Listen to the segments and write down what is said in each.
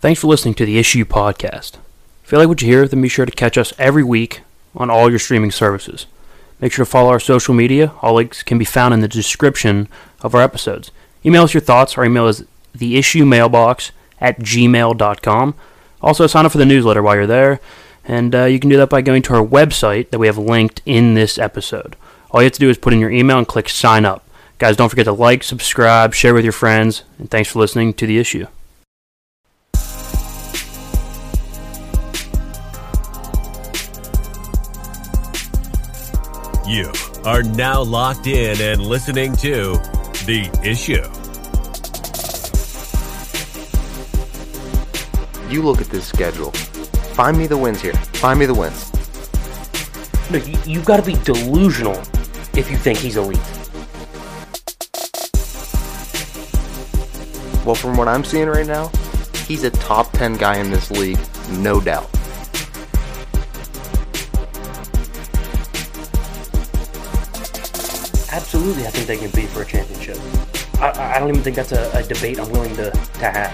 Thanks for listening to the Issue Podcast. If you like what you hear, then be sure to catch us every week on all your streaming services. Make sure to follow our social media. All links can be found in the description of our episodes. Email us your thoughts. Our email is theissuemailbox at gmail.com. Also, sign up for the newsletter while you're there. And uh, you can do that by going to our website that we have linked in this episode. All you have to do is put in your email and click sign up. Guys, don't forget to like, subscribe, share with your friends, and thanks for listening to The Issue. You are now locked in and listening to The Issue. You look at this schedule. Find me the wins here. Find me the wins. No, you, you've got to be delusional if you think he's elite. Well, from what I'm seeing right now, he's a top 10 guy in this league, no doubt. Absolutely, I think they can compete for a championship. I, I don't even think that's a, a debate I'm willing to, to have.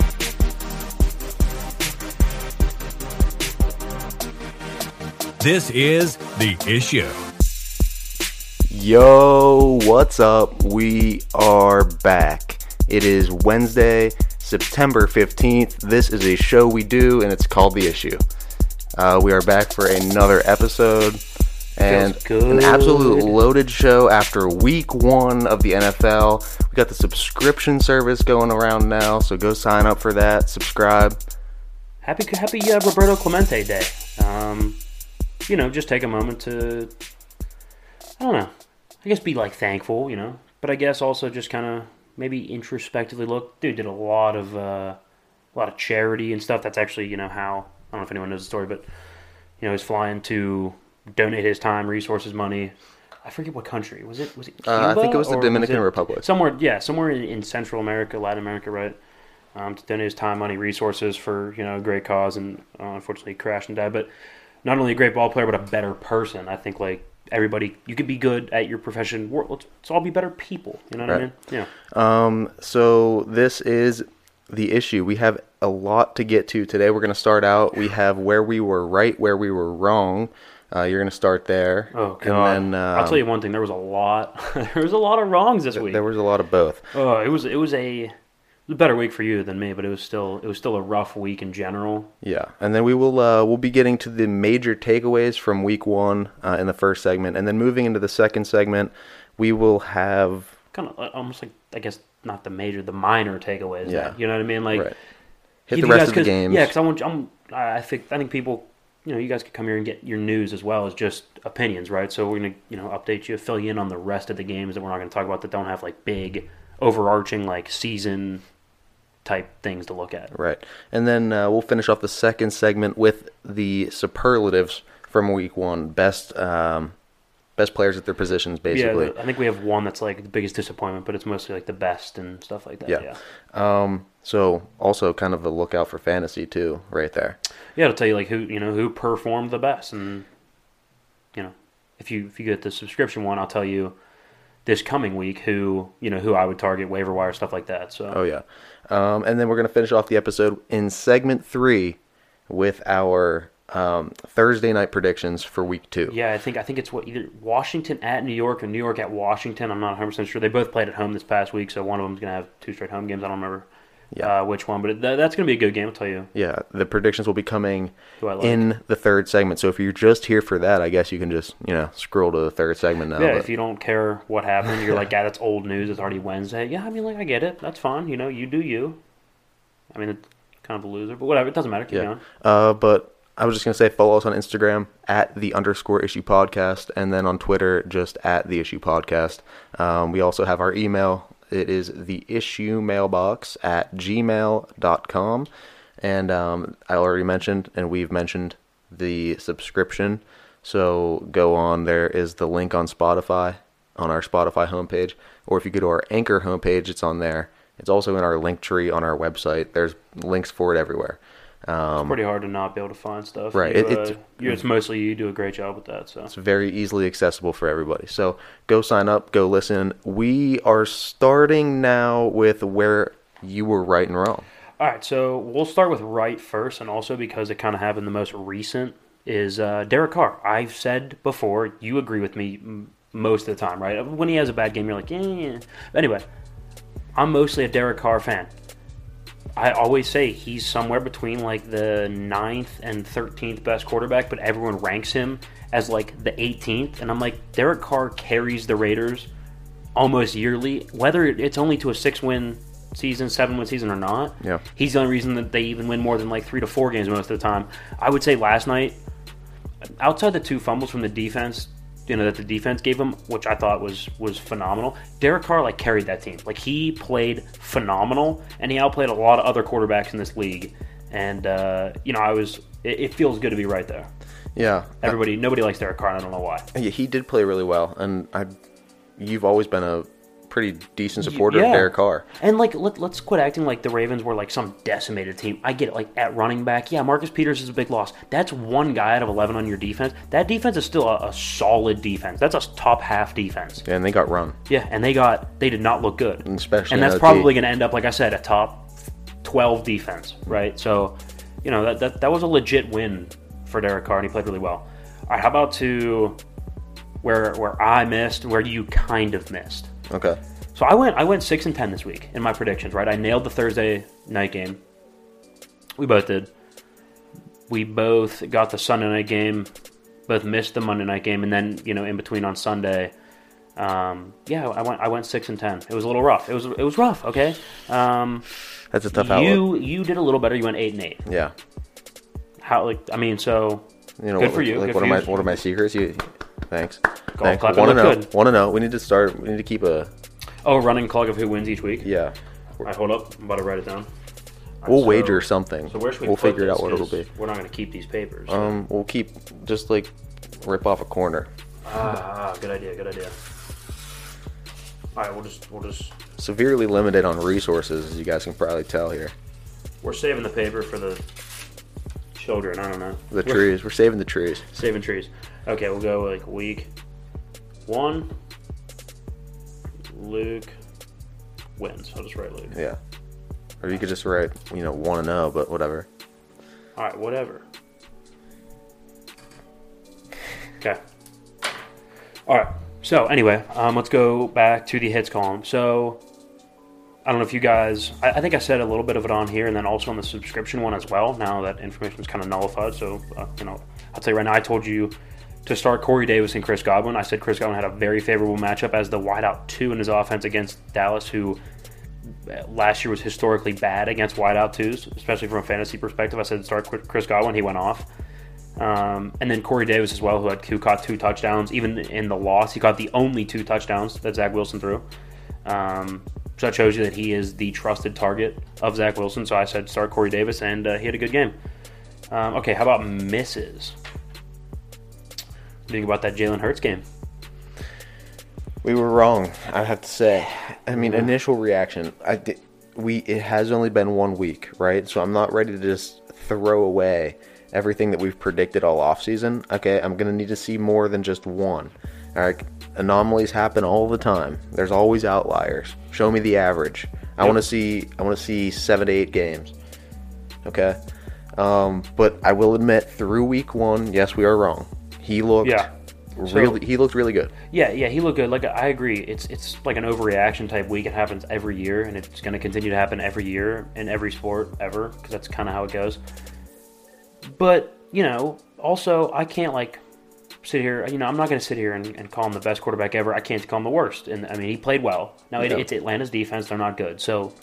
This is The Issue. Yo, what's up? We are back. It is Wednesday, September 15th. This is a show we do, and it's called The Issue. Uh, we are back for another episode. And an absolute loaded show after week one of the NFL. We got the subscription service going around now, so go sign up for that. Subscribe. Happy Happy uh, Roberto Clemente Day. Um, you know, just take a moment to, I don't know, I guess be like thankful, you know, but I guess also just kind of maybe introspectively look. Dude did a lot of uh, a lot of charity and stuff. That's actually you know how I don't know if anyone knows the story, but you know he's flying to donate his time, resources, money. I forget what country was it. Was it? Cuba Uh, I think it was the Dominican it Republic. Somewhere, yeah, somewhere in, in Central America, Latin America, right? Um, to donate his time, money, resources for you know a great cause, and uh, unfortunately crashed and died. But not only a great ball player, but a better person. I think like everybody, you could be good at your profession. Let's, let's all be better people. You know what I mean? Yeah. Um, so this is the issue. We have a lot to get to today. We're going to start out. We have where we were right, where we were wrong. Uh, you're going to start there. Oh god. And then I'll um, tell you one thing. There was a lot. there was a lot of wrongs this week. there was a lot of both. Oh, it was it was a it was a better week for you than me, but it was still it was still a rough week in general. Yeah, and then we will uh, we'll be getting to the major takeaways from week one uh, in the first segment, and then moving into the second segment, we will have Kind of almost like I guess not the major, the minor takeaways. Yeah. that- you know what I mean? Like right, hit the rest guys of the games. Yeah, because I want I'm I think I think people you know you guys could come here and get your news as well as just opinions, right? So we're gonna you know update you, fill you in on the rest of the games that we're not gonna talk about that don't have like big overarching like season type things to look at. Right. And then uh, we'll finish off the second segment with the superlatives from week one. Best um, best players at their positions, basically. Yeah, I think we have one that's like the biggest disappointment, but it's mostly like the best and stuff like that. Yeah. Yeah. Um, so also kind of a lookout for fantasy too, right there. Yeah, it'll tell you like who you know who performed the best, and you know if you if you get the subscription one, I'll tell you this coming week who you know who I would target waiver wire stuff like that. So Oh yeah. Um, and then we're gonna finish off the episode in segment three with our um, Thursday night predictions for week two. yeah, I think I think it's what either Washington at New York or New York at Washington. I'm not 100 percent sure. They both played at home this past week, so one of them's gonna have two straight home games. I don't remember Yeah. uh, which one, but it, that, that's gonna be a good game. I'll tell you. Yeah, the predictions will be coming like. in the third segment. So if you're just here for that, I guess you can just you know scroll to the third segment now. Yeah, but- if you don't care what happened, you're like, yeah, that's old news. It's already Wednesday. Yeah, I mean, like, I get it. That's fine. You know, you do you. I mean, it's kind of a loser, but whatever. It doesn't matter. Keep Yeah. going. Uh, but I was just gonna say follow us on Instagram at the underscore issue podcast, and then on Twitter just at the issue podcast. Um, we also have our email. It is the issue mailbox at gmail.com. And um, I already mentioned, and we've mentioned the subscription. So go on. There is the link on Spotify on our Spotify homepage, or if you go to our Anchor homepage, it's on there. It's also in our link tree on our website. There's links for it everywhere. Um, Pretty hard to not be able to find stuff. Right, You, it- it's- uh, you, it's mostly you do a great job with that. So It's very easily accessible for everybody. So go sign up, go listen. We are starting now with where you were right and wrong. All right, so we'll start with right first, and also because it kind of happened the most recent is uh, Derek Carr. I've said before, you agree with me most of the time, right? When he has a bad game, you're like, yeah, yeah. yeah. Anyway, I'm mostly a Derek Carr fan. I always say he's somewhere between like the ninth and 13th best quarterback, but everyone ranks him as like the 18th. And I'm like, Derek Carr carries the Raiders almost yearly, whether it's only to a six win season, seven win season or not. Yeah. He's the only reason that they even win more than like three to four games most of the time. I would say last night, outside the two fumbles from the defense, you know that the defense gave him, which I thought was was phenomenal. Derek Carr like carried that team. Like he played phenomenal, and he outplayed a lot of other quarterbacks in this league. And uh, you know, I was. It, it feels good to be right there. Yeah. Everybody, nobody likes Derek Carr. and I don't know why. Yeah, he did play really well, and I, you've always been a pretty decent supporter Yeah. of Derek Carr. And like, let, let's quit acting like the Ravens were like some decimated team. I get it. Like at running back, yeah, Marcus Peters is a big loss. That's one guy out of eleven on your defense. That defense is still a, a solid defense. That's a top half defense. Yeah, and they got run, Yeah, and they got they did not look good. and especially and that's probably going to end up, like I said, a top twelve defense, right? So, you know that, that that was a legit win for Derek Carr, and he played really well. All right, how about to where where I missed, where you kind of missed? Okay. So I went I went six and ten this week in my predictions, right? I nailed the Thursday night game. We both did. We both got the Sunday night game, both missed the Monday night game, and then you know in between on Sunday. Um, yeah, I went I went six and ten. It was a little rough. It was it was rough. Okay. Um, That's a tough outlook. you you did a little better. You went eight and eight. Yeah. How like I mean so You know, Good what, for you, Like, good what are my what are my secrets? You, thanks. thanks. clap, Want to know? looked good. Want to know? We need to start. We need to keep a. oh running clog of who wins each week. Yeah. Right, hold up. I'm about to write it down. We'll so- wager something. So where should we we'll put figure it this? out what it'll 'Cause be. We're not going to keep these papers. Um, we'll keep just like rip off a corner. Ah, good idea. Good idea. All right, we'll just we'll just Severely limited on resources, as you guys can probably tell here. we're saving the paper for the children. I don't know The We're trees. We're saving the trees. saving trees. Okay, we'll go like week one. Luke wins. I'll just write Luke. Yeah. Or you could just write, you know, one to know, but whatever. All right, whatever. Okay. All right. So anyway, um, let's go back to the hits column. So I don't know if you guys. I, I think I said a little bit of it on here, and then also on the subscription one as well. Now that information is kind of nullified, so uh, you know, I'll tell you right now. I told you to start Corey Davis and Chris Godwin. I said Chris Godwin had a very favorable matchup as the wideout two in his offense against Dallas, who uh, last year was historically bad against wideout twos, especially from a fantasy perspective. I said start Chris Godwin, he went off. Um, and then Corey Davis as well, who had who caught two touchdowns. Even in the loss, he caught the only two touchdowns that Zach Wilson threw. Um, so that shows you that he is the trusted target of Zach Wilson. So I said start Corey Davis, and uh, he had a good game. Um, okay, how about misses? What do you think about that Jalen Hurts game? We were wrong, I have to say. I mean, initial reaction, I di- we it has only been one week, right? So I'm not ready to just throw away everything that we've predicted all offseason. Okay, I'm going to need to see more than just one. All right, anomalies happen all the time. There's always outliers. Show me the average. I Yep. want to see I want to see 7 to 8 games. Okay? Um, but I will admit through week 1, yes, we are wrong. He looked Yeah. So- really he looked really good. Yeah, yeah, he looked good. Like I agree, it's it's like an overreaction type week. It happens every year, and it's going to continue to happen every year in every sport ever because that's kind of how it goes. But you know, also I can't like sit here. You know, I'm not going to sit here and, and call him the best quarterback ever. I can't call him the worst. And I mean, he played well. Now it, it's Atlanta's defense; they're not good. So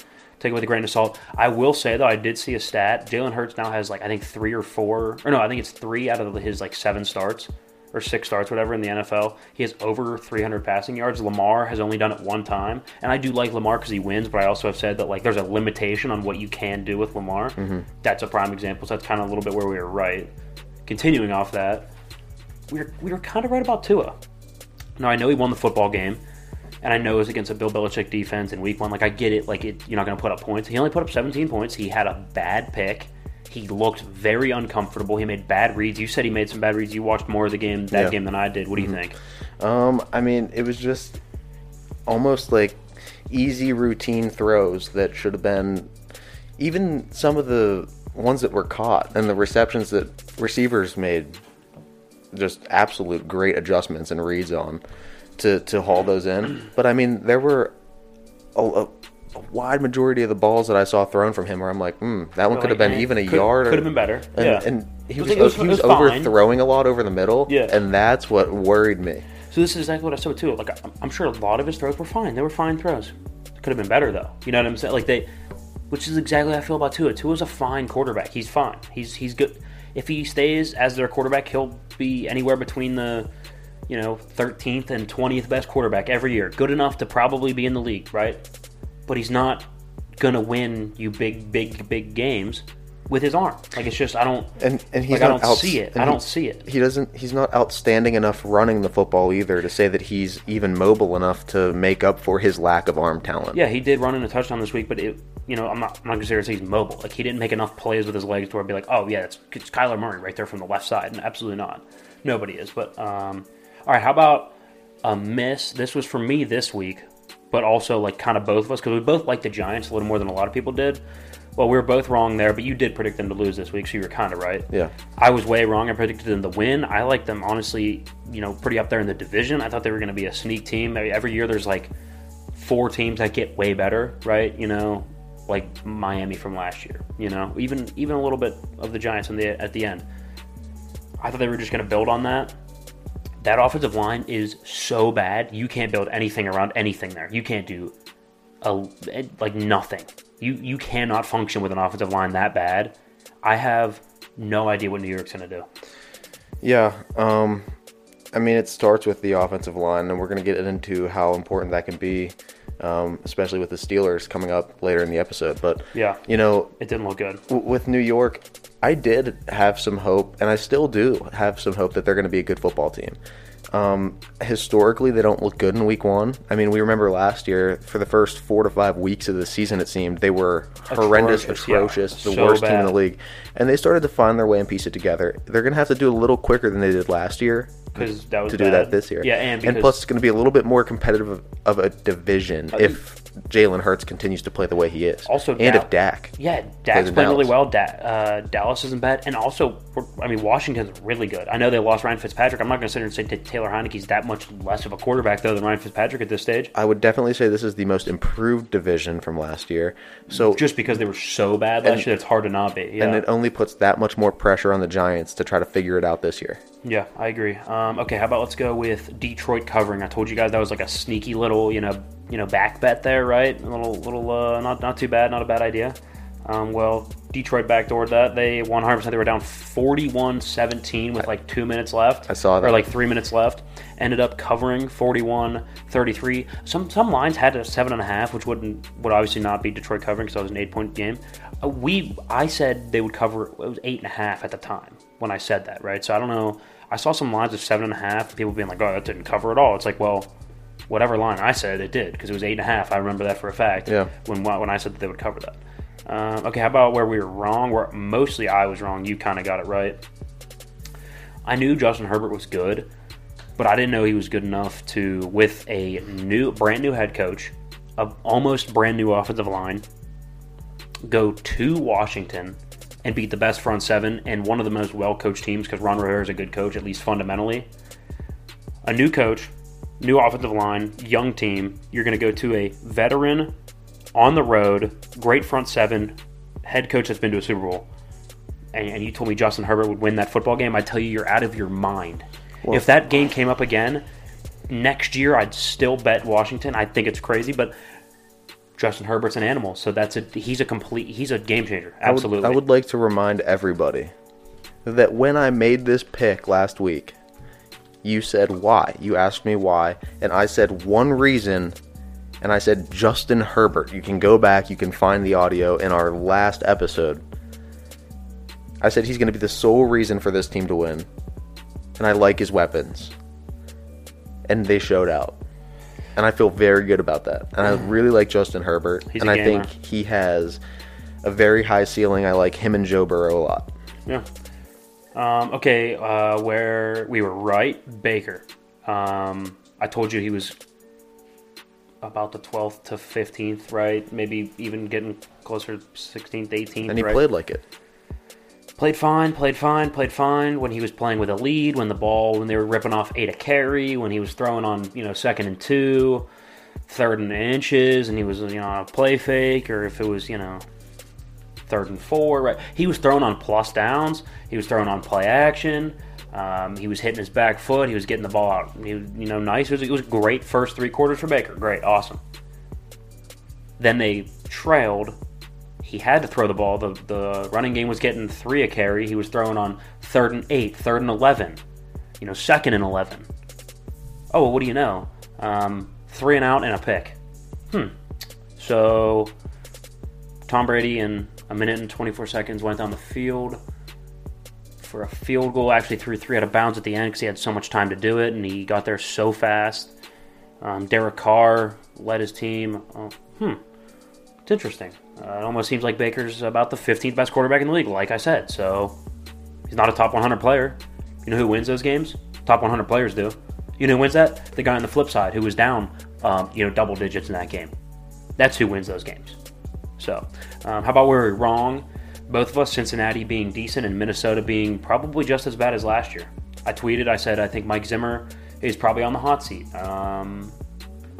take it with a grain of salt. I will say though, I did see a stat. Jalen Hurts now has like I think three or four, or no, I think it's three out of his like seven starts or six starts, whatever, in the NFL. He has over 300 passing yards. Lamar has only done it one time, and I do like Lamar because he wins. But I also have said that like there's a limitation on what you can do with Lamar. Mm-hmm. That's a prime example. So that's kind of a little bit where we were right. Continuing off that, we were we were kind of right about Tua. Now I know he won the football game, and I know it was against a Bill Belichick defense in Week One. Like I get it. Like it, you're not going to put up points. He only put up 17 points. He had a bad pick. He looked very uncomfortable. He made bad reads. You said he made some bad reads. You watched more of the game that Yeah. game than I did. What do you think? Um, I mean, it was just almost like easy routine throws that should have been, even some of the ones that were caught and the receptions that receivers made just absolute great adjustments and reads on to to haul those in. But I mean, there were a, a, a wide majority of the balls that I saw thrown from him where I'm like, hmm, that one could have Like, been even a could- yard. could have been better. And, yeah. and he was, like- was- he was was overthrowing a lot over the middle. Yeah. and that's what worried me. So this is exactly what I said too. Like I'm- I'm sure a lot of his throws were fine. They were fine throws. Could have been better though. You know what I'm saying? Like they, which is exactly how I feel about Tua. Tua's a fine quarterback. He's fine. He's he's good. If he stays as their quarterback, he'll be anywhere between the, you know, 13th and 20th best quarterback every year. Good enough to probably be in the league, right? But he's not gonna win you big, big, big games with his arm. Like it's just I don't. And and he's like, I don't outs- see it. I don't see it. He doesn't. He's not outstanding enough running the football either to say that he's even mobile enough to make up for his lack of arm talent. Yeah, he did run in a touchdown this week, but it, you know, I'm not, I'm not considering he's mobile. Like he didn't make enough plays with his legs to where I'd be like, oh yeah, it's, it's Kyler Murray right there from the left side. And absolutely not. Nobody is. But um, all right, how about a miss? This was for me this week, but also like kind of both of us because we both like the Giants a little more than a lot of people did. Well, we were both wrong there, but you did predict them to lose this week, so you were kind of right. Yeah. I was way wrong. I predicted them to win. I like them honestly, you know, pretty up there in the division. I thought they were going to be a sneak team. Every- Every year, there's like four teams that get way better, right? You know, like Miami from last year. You know, even even a little bit of the Giants in the at the end. I thought they were just going to build on that. That offensive line is so bad. You can't build anything around anything there. You can't do a like nothing. You you cannot function with an offensive line that bad. I have no idea what New York's going to do. Yeah. Um, I mean, it starts with the offensive line, and we're going to get into how important that can be, um, especially with the Steelers coming up later in the episode. But Yeah. you know, It didn't look good. w- with New York, I did have some hope, and I still do have some hope that they're going to be a good football team. Um, historically, they don't look good in week one. I mean, we remember last year, for the first four to five weeks of the season, it seemed they were horrendous, Atrocious, yeah. the So worst team in the league. And they started to find their way and piece it together. They're going to have to do a little quicker than they did last year 'Cause that was to do that this year. Yeah, and because- plus it's going to be a little bit more competitive of, of a division if Jalen Hurts continues to play the way he is. Also, and Dal- if Dak. Yeah, Dak's in playing really well. Da- uh, Dallas isn't bad, and also, I mean, Washington's really good. I know they lost Ryan Fitzpatrick. I'm not going to sit here and say Taylor Heinicke's that much less of a quarterback though than Ryan Fitzpatrick at this stage, I would definitely say this is the most improved division from last year. So just because they were so bad last year. It's hard to not be. Yeah, and it only puts that much more pressure on the Giants to try to figure it out this year. yeah, I agree. Um, okay, how about let's go with Detroit covering? I told you guys that was like a sneaky little, you know, you know, back bet there, right? A little, little, uh, not not too bad, not a bad idea. Um, well, Detroit backdoored that. They 100% they were down 41-17 with like two minutes left. I saw that. Or like three minutes left. Ended up covering 41-33. Some some lines had a seven and a half, which wouldn't would obviously not be Detroit covering because it was an eight point game. Uh, we I said they would cover. It was eight and a half at the time when I said that, right? So I don't know. I saw some lines of seven and a half. People being like, "Oh, that didn't cover at all." It's like, well, whatever line I said, it did because it was eight and a half. I remember that for a fact. Yeah. When when I said that they would cover that. Um, okay, how about where we were wrong? Where mostly I was wrong. You kind of got it right. I knew Justin Herbert was good, but I didn't know he was good enough to, with a new, brand new head coach, a almost brand new offensive line, go to Washington and beat the best front seven and one of the most well coached teams because Ron Rivera is a good coach, at least fundamentally. A new coach, new offensive line, young team. You're going to go to a veteran on the road, great front seven, head coach that's been to a Super Bowl and, and you told me Justin Herbert would win that football game, I'd tell you you're out of your mind. if that game came up again next year, I'd still bet Washington. I think it's crazy, but Justin Herbert's an animal, so that's a he's a complete he's a game changer. I would- Absolutely. I would like to remind everybody that when I made this pick last week, you said why. You asked me why, and I said one reason, and I said Justin Herbert. You can go back, you can find the audio in our last episode. I said he's going to be the sole reason for this team to win, and I like his weapons. And they showed out. And I feel very good about that. And I mm. really like Justin Herbert. He's and I think he has a very high ceiling. I like him and Joe Burrow a lot. Yeah. Um, okay, uh, where we were right, Baker. Um, I told you he was about the 12th to 15th, right? Maybe even getting closer to 16th, 18th. And he right? played like it. Played fine, played fine, played fine when he was playing with a lead, when the ball, when they were ripping off eight a carry, when he was throwing on, you know, second and two, third and inches, and he was, you know, on a play fake, or if it was, you know, third and four, right? He was throwing on plus downs, he was throwing on play action, um, he was hitting his back foot, he was getting the ball out, he you know, nice. It was, it was great first three quarters for Baker. Great, awesome. Then they trailed he had to throw the ball. The the running game was getting three a carry. He was throwing on third and eight, third and eleven, you know, second and eleven. Oh, well, what do you know? Um, three and out and a pick. Hmm. So Tom Brady in a minute and 24 seconds went down the field for a field goal. Actually, threw three out of bounds at the end because he had so much time to do it, and he got there so fast. Um, Derek Carr led his team. Oh, hmm. It's interesting. Uh, it almost seems like Baker's about the 15th best quarterback in the league, like I said. So he's not a top 100 player. You know who wins those games? Top 100 players do. You know who wins that? The guy on the flip side who was down, um, you know, double digits in that game. That's who wins those games. So, um, how about where we're wrong? Both of us, Cincinnati being decent and Minnesota being probably just as bad as last year. I tweeted, I said, I think Mike Zimmer is probably on the hot seat. Um,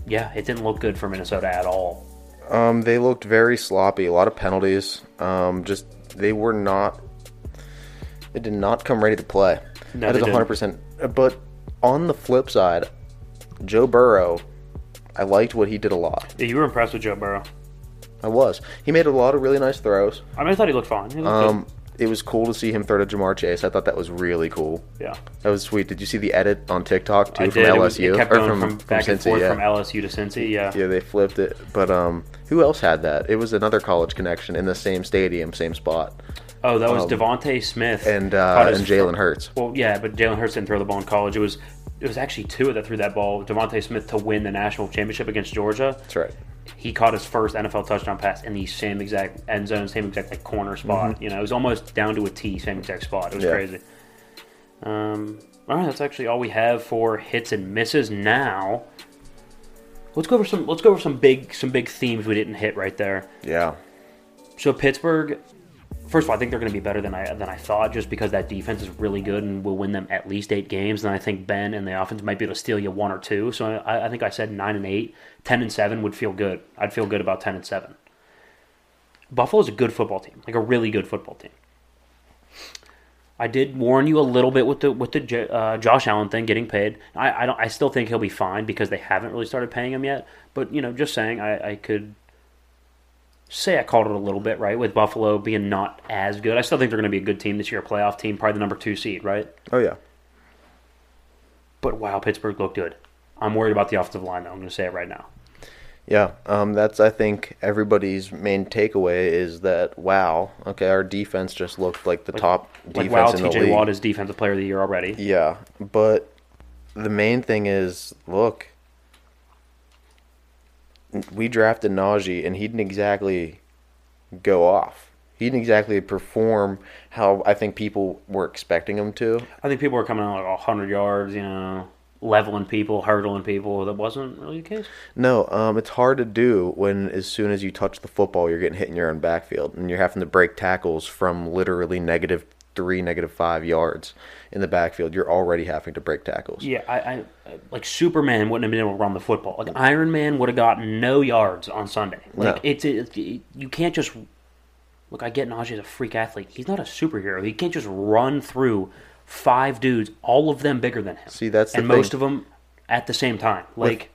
yeah, it didn't look good for Minnesota at all. Um, they looked very sloppy. A lot of penalties. Um, just they were not. They did not come ready to play. No, that they is didn't. hundred percent. But on the flip side, Joe Burrow, I liked what he did a lot. Yeah, you were impressed with Joe Burrow. I was. He made a lot of really nice throws. I mean, I thought he looked fine. He looked Um, it was cool to see him throw to Ja'Marr Chase. I thought that was really cool. Yeah. That was sweet. Did you see the edit on TikTok too I from did. LSU It, was, it or from, from, from back and Cincy? forth Yeah. from LSU to Cincy. Yeah. yeah, they flipped it. But um, who else had that? It was another college connection in the same stadium, same spot, Oh, that was Um, DeVonta Smith and uh, and Jalen Hurts. Well, yeah, but Jalen Hurts didn't throw the ball in college. It was it was actually Tua that threw that ball. DeVonta Smith to win the national championship against Georgia. That's right. He caught his first NFL touchdown pass in the same exact end zone, same exact like corner spot. You know, it was almost down to a T, same exact spot. It was Mm-hmm. Yeah. crazy. Um, all right, that's actually all we have for hits and misses. Now, let's go over some. Let's go over some big some big themes we didn't hit right there. Yeah. So Pittsburgh, first of all, I think they're going to be better than I than I thought, just because that defense is really good and will win them at least eight games. And I think Ben and the offense might be able to steal you one or two. So I, I think I said nine and eight, 10 and seven would feel good. I'd feel good about ten and seven. Buffalo's a good football team, like a really good football team. I did warn you a little bit with the with the uh, Josh Allen thing getting paid. I, I don't. I still think he'll be fine because they haven't really started paying him yet. But you know, just saying, I, I could say I called it a little bit, right? With Buffalo being not as good. I still think they're going to be a good team this year, a playoff team, probably the number two seed, right? Oh yeah. But wow, Pittsburgh looked good. I'm worried about the offensive line, though. I'm going to say it right now. Yeah, um, that's I think everybody's main takeaway is that wow, okay, our defense just looked like the top Like, defense wow, in the league. Wow, TJ. Watt is Defensive Player of the Year already. Yeah, but the main thing is, look, we drafted Najee, and he didn't exactly go off. He didn't exactly perform how I think people were expecting him to. I think people were coming out like 100 yards, you know, leveling people, hurdling people. That wasn't really the case. No, um, it's hard to do when as soon as you touch the football, you're getting hit in your own backfield, and you're having to break tackles from literally negative three, negative five yards in the backfield. You're already having to break tackles. Yeah, I, I like Superman wouldn't have been able to run the football. Like Iron Man would have gotten no yards on Sunday. Like No. it's it, you can't just look. I get Najee is a freak athlete. He's not a superhero. He can't just run through five dudes, all of them bigger than him. See, that's the and thing. most of them at the same time. Like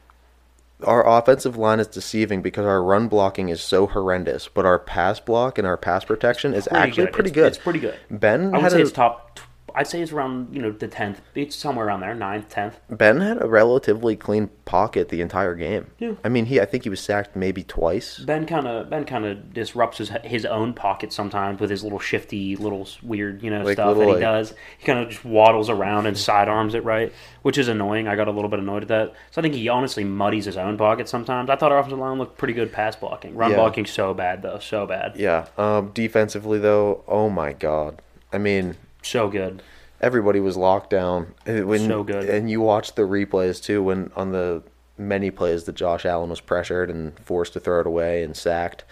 Our offensive line is deceiving because our run blocking is so horrendous, but our pass block and our pass protection is pretty actually good. pretty It's- good. It's pretty good. Ben I would had say a, it's top. I'd say it's around you know the tenth. It's somewhere around there, ninth, tenth. Ben had a relatively clean pocket the entire game. Yeah. I mean, he I think he was sacked maybe twice. Ben kind of Ben kind of disrupts his his own pocket sometimes with his little shifty, little weird, you know, Like stuff that he like- does. He kind of just waddles around and sidearms it right, which is annoying. I got a little bit annoyed at that. So I think he honestly muddies his own pocket sometimes. I thought our offensive line looked pretty good pass blocking. Run Yeah. blocking so bad though, so bad, Yeah. Um, defensively though, oh my god. I mean, so good. everybody was locked down. When, So good. And you watched the replays too when on the many plays that Josh Allen was pressured and forced to throw it away and sacked.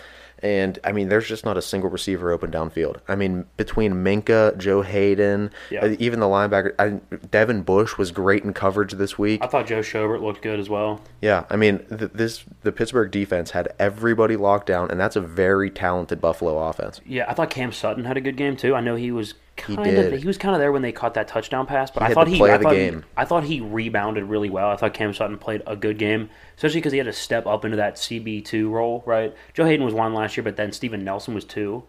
And I mean, there's just not a single receiver open downfield. I mean, between Minkah, Joe Haden, Yeah. uh, even the linebacker, I, Devin Bush was great in coverage this week. I thought Joe Schobert looked good as well. Yeah, I mean, th- this the Pittsburgh defense had everybody locked down, and that's a very talented Buffalo offense. Yeah, I thought Cam Sutton had a good game too. I know he was kind did. of he was kind of there when they caught that touchdown pass, but He I thought he I thought, game. I thought he rebounded really well. I thought Cam Sutton played a good game, especially because he had to step up into that CB two role. Right, Joe Haden was one last year, but then Steven Nelson was two.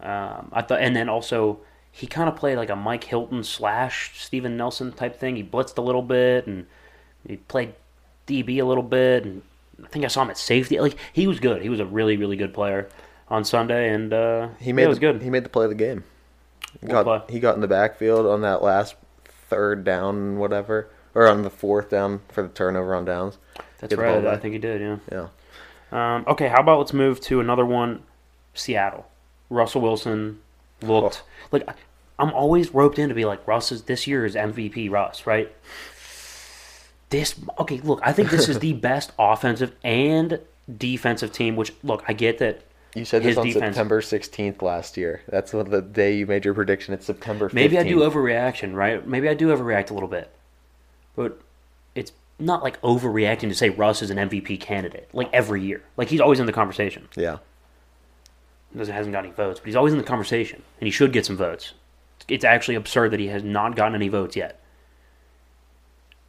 Um, I thought, and then also he kind of played like a Mike Hilton slash Steven Nelson type thing. He blitzed a little bit and he played DB a little bit, and I think I saw him at safety. Like he was good. He was a really really good player on Sunday, and uh, He made yeah, it was good. He made the play of the game. Got play? he got in the backfield on that last third down, whatever, or on the fourth down for the turnover on downs. That's right. I think he did. Yeah. Yeah, Um, okay, how about let's move to another one? Seattle. Russell Wilson looked like I- I'm always roped in to be like Russ is this year is MVP Russ, right? This okay, look, I think this is the best offensive and defensive team. Which look, I get that you said this on defense. September sixteenth last year. That's the day you made your prediction. It's September. 15th. Maybe I do overreaction, right? Maybe I do overreact a little bit, but it's not like overreacting to say Russ is an MVP candidate like every year. Like he's always in the conversation. Yeah, doesn't hasn't got any votes, but he's always in the conversation, and he should get some votes. It's actually absurd that he has not gotten any votes yet.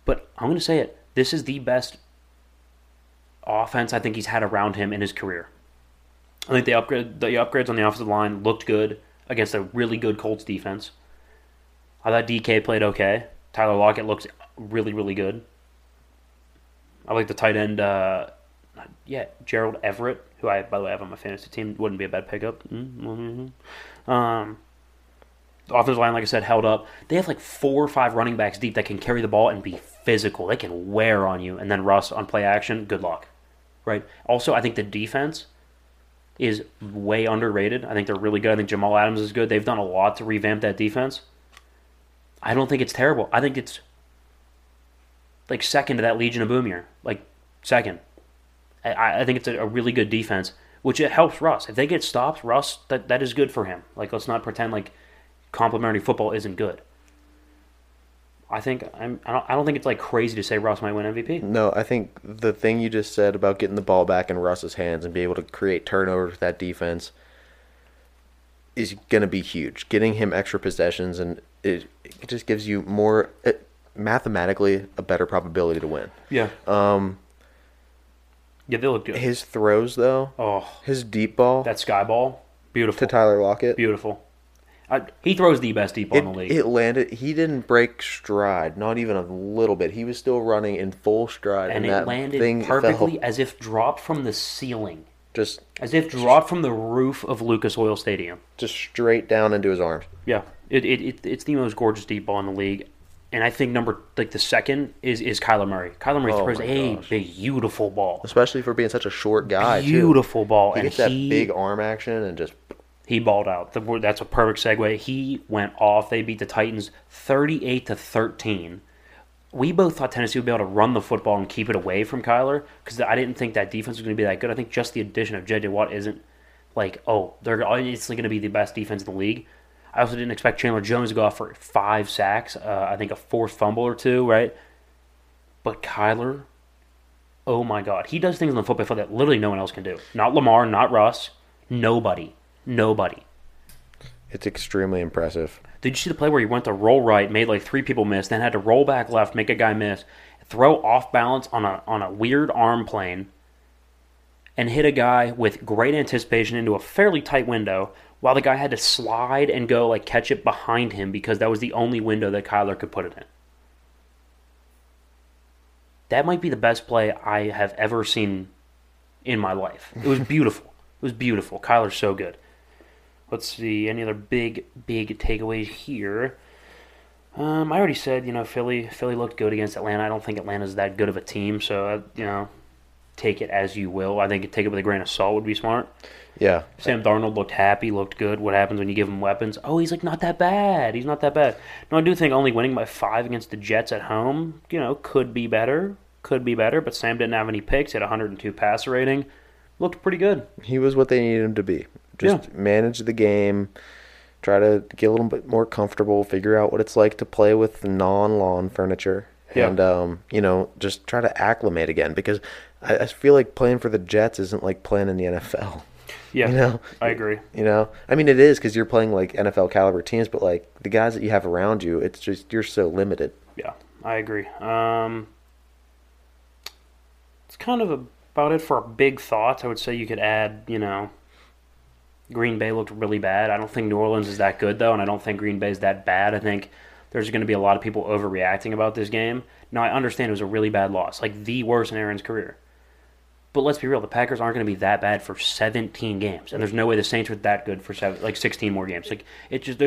But I'm going to say it: this is the best offense I think he's had around him in his career. I think the upgrade, the upgrades on the offensive line looked good against a really good Colts defense. I thought DK played okay. Tyler Lockett looks really, really good. I like the tight end. Uh, yeah, Gerald Everett, who I, by the way, have on my fantasy team, wouldn't be a bad pickup. Mm-hmm. Um, the offensive line, like I said, held up. They have like four or five running backs deep that can carry the ball and be physical. They can wear on you. And then Russ on play action, good luck. Right? Also, I think the defense is way underrated. I think they're really good. I think Jamal Adams is good. They've done a lot to revamp that defense. I don't think it's terrible. I think it's like second to that Legion of Boom year. Like second. I, I think it's a, a really good defense, which it helps Russ. If they get stops, Russ, that, that is good for him. Like let's not pretend like complimentary football isn't good. I think I'm. I don't, I don't think it's like crazy to say Russ might win MVP. no, I think the thing you just said about getting the ball back in Russ's hands and be able to create turnovers with that defense is going to be huge. Getting him extra possessions and it, it just gives you more it, mathematically a better probability to win. Yeah. Um, Yeah, they look good. his throws though, Oh, his deep ball that sky ball, beautiful, to Tyler Lockett, beautiful. I, he throws the best deep ball in the league. it landed. He didn't break stride, not even a little bit. He was still running in full stride, and and, it that landed thing perfectly fell as if dropped from the ceiling. just As if dropped from the roof of Lucas Oil Stadium. just straight down into his arms. Yeah, it, it, it it's the most gorgeous deep ball in the league, and I think number like the second is is Kyler Murray. Kyler Murray Oh throws a gosh. beautiful ball, especially for being such a short guy. too. beautiful ball, He and gets that big arm action and just he balled out. That's a perfect segue. He went off. They beat the Titans thirty eight to thirteen. We both thought Tennessee would be able to run the football and keep it away from Kyler because I didn't think that defense was going to be that good. I think just the addition of J.J. Watt isn't like oh they're obviously going to be the best defense in the league. I also didn't expect Chandler Jones to go off for five sacks. Uh, I think a forced fumble or two, right? But Kyler, oh my God, he does things on the football field that literally no one else can do. Not Lamar, not Russ, nobody, nobody. it's extremely impressive. Did you see the play where he went to roll right, made like three people miss, then had to roll back left, make a guy miss, throw off balance on a on a weird arm plane, and hit a guy with great anticipation into a fairly tight window, while the guy had to slide and go like catch it behind him because that was the only window that Kyler could put it in. That might be the best play I have ever seen in my life. It was beautiful. it was beautiful. Kyler's so good. Let's see any other big big takeaways here. Um, I already said you know Philly Philly looked good against Atlanta. I don't think Atlanta's that good of a team, so uh, you know take it as you will. I think take it with a grain of salt would be smart. Yeah, Sam Darnold looked happy, looked good. What happens when you give him weapons? Oh, he's like not that bad. He's not that bad. No, I do think only winning by five against the Jets at home, you know, could be better. could be better, but Sam didn't have any picks. He had 102 passer rating. Looked pretty good. He was what they needed him to be. Just manage the game, try to get a little bit more comfortable, figure out what it's like to play with non-lawn furniture, Yeah. and um, you know, just try to acclimate again because I, I feel like playing for the Jets isn't like playing in the NFL. Yeah, You know, I agree. You know, I mean, it is because you're playing like NFL caliber teams, but like the guys that you have around you, it's just you're so limited. Yeah, I agree. Um, it's kind of about it for our big thoughts. I would say you could add, you know, Green Bay looked really bad. I don't think New Orleans is that good though, and I don't think Green Bay is that bad. I think there's going to be a lot of people overreacting about this game. Now I understand it was a really bad loss, like the worst in Aaron's career. But let's be real, the Packers aren't going to be that bad for 17 games, and there's no way the Saints are that good for seven, like 16 more games. Like it just,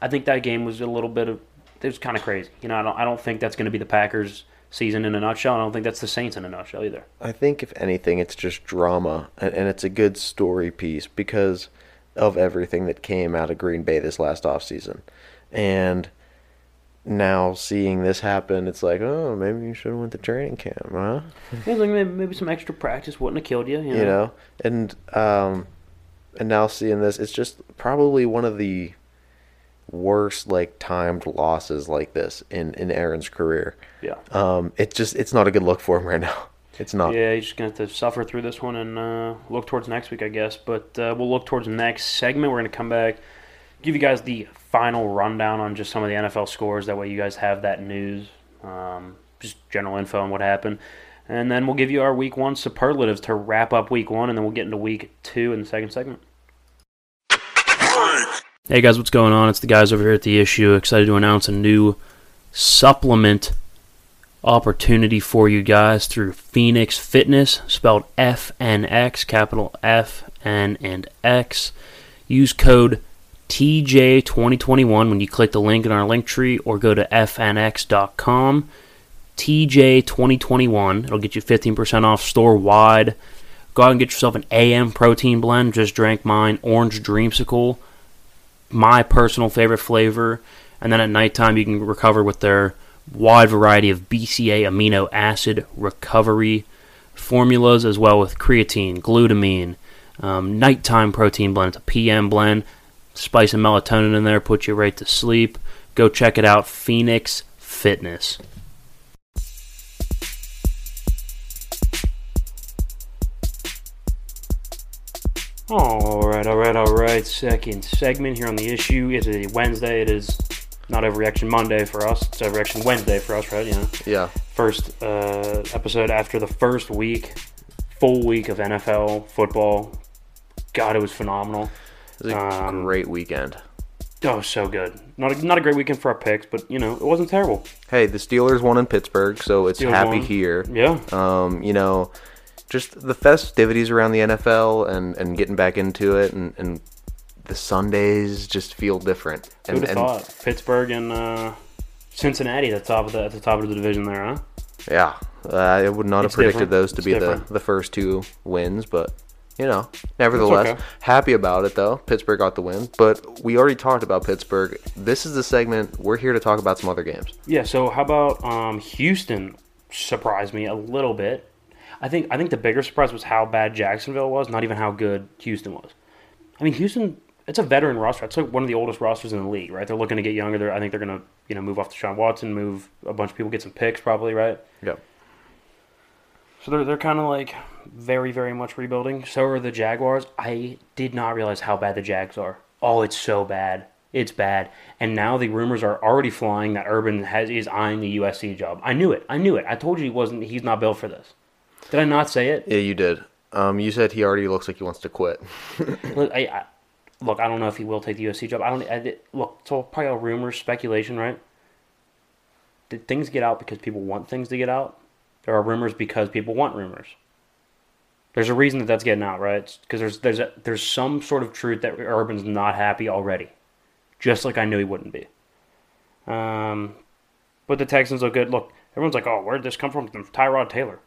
I think that game was a little bit of, it was kind of crazy. You know, I don't, I don't think that's going to be the Packers season in a nutshell. I don't think that's the Saints in a nutshell either. I think if anything, it's just drama, and, and it's a good story piece because of everything that came out of Green Bay this last offseason. And now seeing this happen, it's like, oh, maybe you should have went to training camp, huh? Yeah, like maybe, maybe some extra practice wouldn't have killed you. You know, You know, and um, and now seeing this, it's just probably one of the worst like timed losses like this in in Aaron's career. yeah. Um, it's just it's not a good look for him right now. It's not. Yeah, he's just gonna have to suffer through this one and uh, look towards next week, I guess. But uh, we'll look towards the next segment. We're gonna come back, give you guys the final rundown on just some of the NFL scores. That way, you guys have that news, um, just general info on what happened, and then we'll give you our week one superlatives to wrap up week one, and then we'll get into week two in the second segment. Hey guys, what's going on? It's the guys over here at the issue. Excited to announce a new supplement opportunity for you guys through Phoenix Fitness, spelled F N X, capital F N and X. Use code TJ2021 when you click the link in our link tree or go to fnx.com. TJ2021. It'll get you 15% off store wide. Go out and get yourself an AM protein blend. Just drank mine, Orange Dreamsicle my personal favorite flavor. And then at nighttime, you can recover with their wide variety of BCA amino acid recovery formulas, as well with creatine, glutamine, um, nighttime protein blend. It's a PM blend. Spice and melatonin in there, put you right to sleep. Go check it out, Phoenix Fitness. All right, all right, all right. Second segment here on the issue. It's a Wednesday. It is not Overreaction Monday for us. It's Overreaction Wednesday for us, right? You know, Yeah. first uh, episode after the first week, full week of NFL football. God, it was phenomenal. It was a Um, great weekend. Oh, so good. Not a, not a great weekend for our picks, but you know, it wasn't terrible. Hey, the Steelers won in Pittsburgh, so it's Steelers happy won. here. Yeah. Um, you know, just the festivities around the NFL and, and getting back into it, and, and the Sundays just feel different. Who'd And, have and thought? Pittsburgh and uh, Cincinnati at the top of the at the top of the division there, huh? yeah, uh, I would not It's have predicted different. those to It's be the, the first two wins, but you know, nevertheless, okay. happy about it though. Pittsburgh got the win, but we already talked about Pittsburgh. This is the segment we're here to talk about some other games. Yeah. So how about um, Houston? Surprised me a little bit. I think I think the bigger surprise was how bad Jacksonville was, not even how good Houston was. I mean, Houston. It's a veteran roster. It's like one of the oldest rosters in the league, right? They're looking to get younger. They're, I think they're gonna, you know, move off to Sean Watson, move a bunch of people, get some picks, probably, right? Yeah. So they're they're kind of like very very much rebuilding. So are the Jaguars. I did not realize how bad the Jags are. Oh, it's so bad. It's bad. And now the rumors are already flying that Urban has is eyeing the USC job. I knew it. I knew it. I told you he wasn't. He's not built for this. Did I not say it? Yeah, you did. Um, you said he already looks like he wants to quit. Look, I, I, look, I don't know if he will take the USC job. I don't. I, look, it's all probably all rumors, speculation, right? Did things get out because people want things to get out? There are rumors because people want rumors. There's a reason that that's getting out, right? Because there's there's a, there's some sort of truth that Urban's not happy already, just like I knew he wouldn't be. Um, but the Texans look good. Look, everyone's like, "Oh, where'd this come from?" From Tyrod Taylor.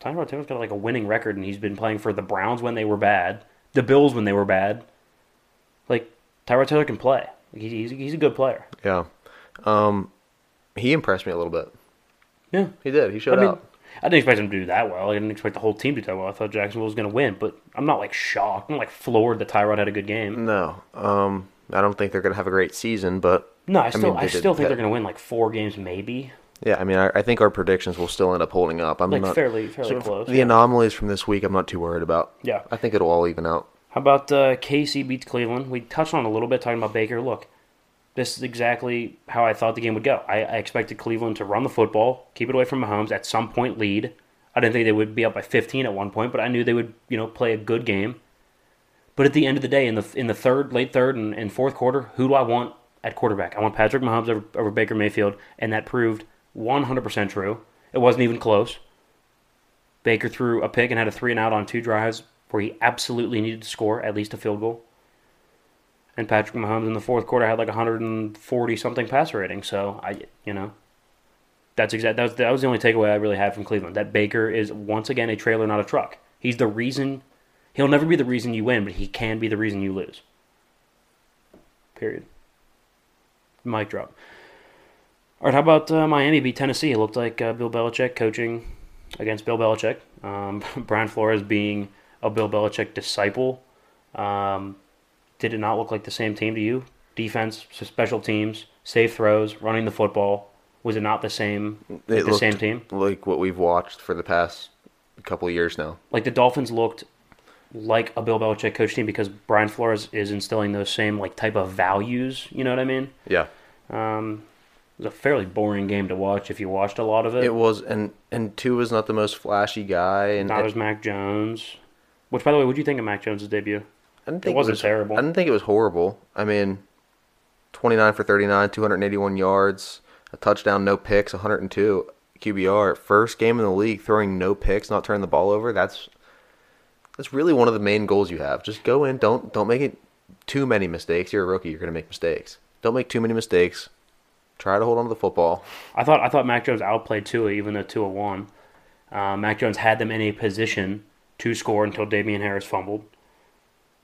Tyrod Taylor's got like a winning record, and he's been playing for the Browns when they were bad, the Bills when they were bad. Like Tyrod Taylor can play. Like, he's he's he's a good player. Yeah. Um, he impressed me a little bit. Yeah. He did. He showed I mean, out. I didn't expect him to do that well. I didn't expect the whole team to do that well. I thought Jacksonville was going to win, but I'm not like shocked. I'm like floored that Tyrod had a good game. No, um, I don't think they're going to have a great season, but No, I still mean, I, still think that. they're going to win like four games, maybe. Yeah, I mean, I, I think our predictions will still end up holding up. I'm Like not fairly fairly so close. The yeah. anomalies from this week, I'm not too worried about. Yeah. I think it'll all even out. How about uh, KC beats Cleveland? We touched on a little bit talking about Baker. Look, this is exactly how I thought the game would go. I, I expected Cleveland to run the football, keep it away from Mahomes, at some point lead. I didn't think they would be up by 15 at one point, but I knew they would, you know, play a good game. But at the end of the day, in the in the third, late third, and, and fourth quarter, who do I want at quarterback? I want Patrick Mahomes over, over Baker Mayfield, and that proved 100% true. It wasn't even close. Baker threw a pick and had a three and out on two drives where he absolutely needed to score at least a field goal. And Patrick Mahomes in the fourth quarter had like 140 something passer rating. So I, you know, that's exact. That was, that was the only takeaway I really had from Cleveland. That Baker is once again a trailer, not a truck. He's the reason. He'll never be the reason you win, but he can be the reason you lose. Period. Mic drop. All right, how about uh, Miami beat Tennessee? It looked like uh, Bill Belichick coaching against Bill Belichick. Um, Brian Flores being a Bill Belichick disciple. Um, did it not look like the same team to you? Defense, special teams, safe throws, running the football. Was it not the same? Like the same team? like what we've watched for the past couple of years now. Like the Dolphins looked like a Bill Belichick coach team because Brian Flores is instilling those same like type of values. You know what I mean? Yeah, Um, it was a fairly boring game to watch if you watched a lot of it. it was, and and Tua's not the most flashy guy, and not as Mac Jones. Which, by the way, what do you think of Mac Jones' debut? I didn't think wasn't was, terrible. I didn't think it was horrible. I mean, 29 for 39, 281 yards, a touchdown, no picks, 102 QBR. First game in the league throwing no picks, not turning the ball over. That's that's really one of the main goals you have. Just go in, don't don't make it too many mistakes. You're a rookie, you're going to make mistakes. Don't make too many mistakes. Try to hold on to the football. I thought I thought Mac Jones outplayed Tua, even though Tua won. Uh, Mac Jones had them in a position to score until Damien Harris fumbled.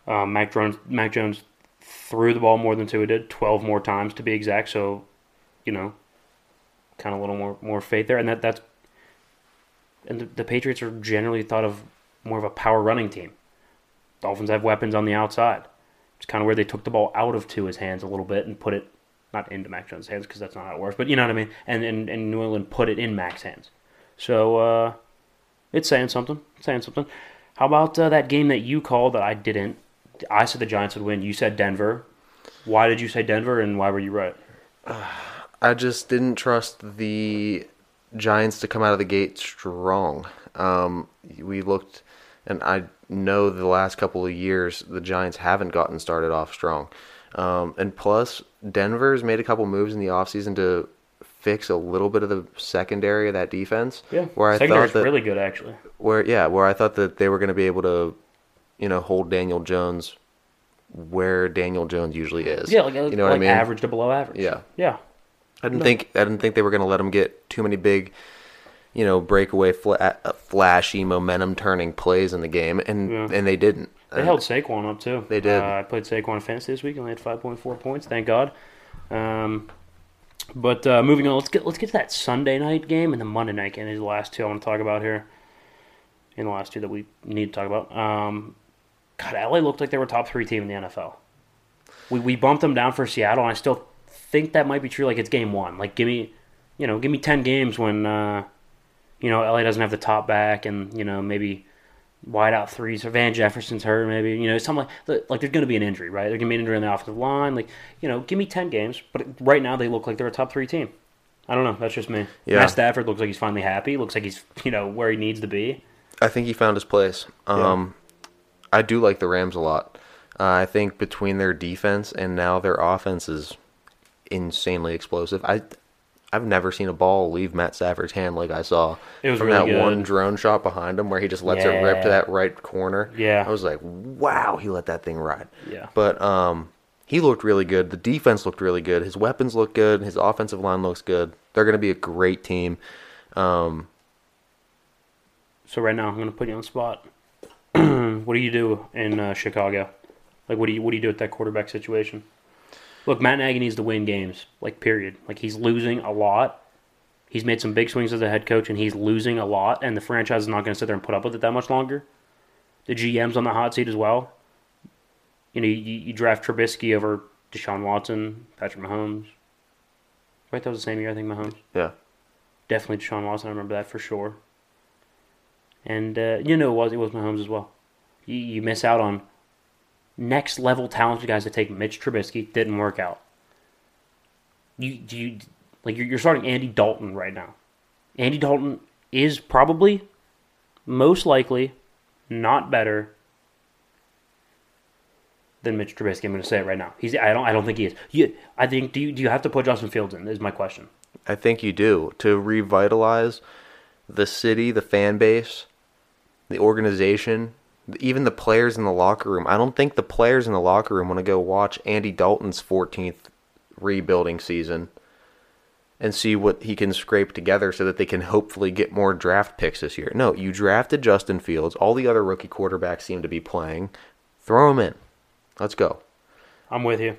Um, Mac Jones Mac Jones threw the ball more than Tua did, twelve more times to be exact. So, you know, kind of a little more more faith there, and that that's and the, the Patriots are generally thought of more of a power running team. Dolphins have weapons on the outside. It's kind of where they took the ball out of Tua's hands a little bit and put it not into Mac Jones' hands because that's not how it works, but you know what I mean. And and, and New England put it in Mac's hands. So uh, it's saying something. It's saying something. How about uh, that game that you called that I didn't? I said the Giants would win. You said Denver. Why did you say Denver, and why were you right? I just didn't trust the Giants to come out of the gate strong. Um, we looked, and I know the last couple of years the Giants haven't gotten started off strong. Um, and plus, Denver's made a couple moves in the offseason to fix a little bit of the secondary of that defense. Yeah, where I secondary's thought that really good actually. where yeah, where I thought that they were going to be able to, you know, hold Daniel Jones where Daniel Jones usually is. Yeah, like, you know like what I mean. average to below average. Yeah. yeah. I didn't think I didn't think they were going to let him get too many big, you know, breakaway fla- uh, flashy momentum turning plays in the game, and Yeah. and they didn't. They And held Saquon up too. They did. Uh, I played Saquon fantasy this week. And only had five point four points. Thank God. Um, but uh, moving on, let's get let's get to that Sunday night game and the Monday night game. These are the last two I want to talk about here. In the last two that we need to talk about. Um, God, LA looked like they were top three team in the NFL. We we bumped them down for Seattle, and I still think that might be true. Like it's game one. Like give me, you know, give me ten games when, uh, you know, LA doesn't have the top back, and you know maybe wide out threes or Van Jefferson's hurt, maybe you know something like like there's going to be an injury, right? There's going to be an injury on the offensive line. Like you know, give me ten games, but right now they look like they're a top three team. I don't know. That's just me. Yeah. Matt Stafford looks like he's finally happy. Looks like he's you know where he needs to be. I think he found his place. Um, I do like the Rams a lot. Uh, I think between their defense and now their offense is insanely explosive. I I've never seen a ball leave Matt Stafford's hand like I saw It was from really that good. one drone shot behind him where he just lets it rip to that right corner. Yeah. I was like, wow, he let that thing ride. Yeah. But um, he looked really good. The defense looked really good. His weapons look good. His offensive line looks good. They're going to be a great team. Um, So right now I'm going to put you on the spot. what do you do in uh, Chicago? Like what do you what do you do with that quarterback situation? Look, Matt Nagy needs to win games. Like period. Like he's losing a lot. He's made some big swings as a head coach, and he's losing a lot, and the franchise is not going to sit there and put up with it that much longer. The GM's on the hot seat as well. You know, you, you draft Trubisky over Deshaun Watson, Patrick Mahomes. Right, that was the same year, I think, Mahomes. Yeah. Definitely Deshaun Watson, I remember that for sure. And, uh, you know, it was, it was Mahomes as well. You, you miss out on next level talented guys to take Mitch Trubisky, didn't work out. You, do you, like, you're, starting Andy Dalton right now. Andy Dalton is probably, most likely, not better than Mitch Trubisky. I'm going to say it right now. He's. I don't. I don't think he is. You, I think. Do you? Do you have to put Justin Fields in? Is my question. I think you do to revitalize the city, the fan base, the organization, even the players in the locker room. I don't think the players in the locker room want to go watch Andy Dalton's 14th rebuilding season and see what he can scrape together so that they can hopefully get more draft picks this year. No, you drafted Justin Fields. All the other rookie quarterbacks seem to be playing. Throw him in. Let's go. I'm with you.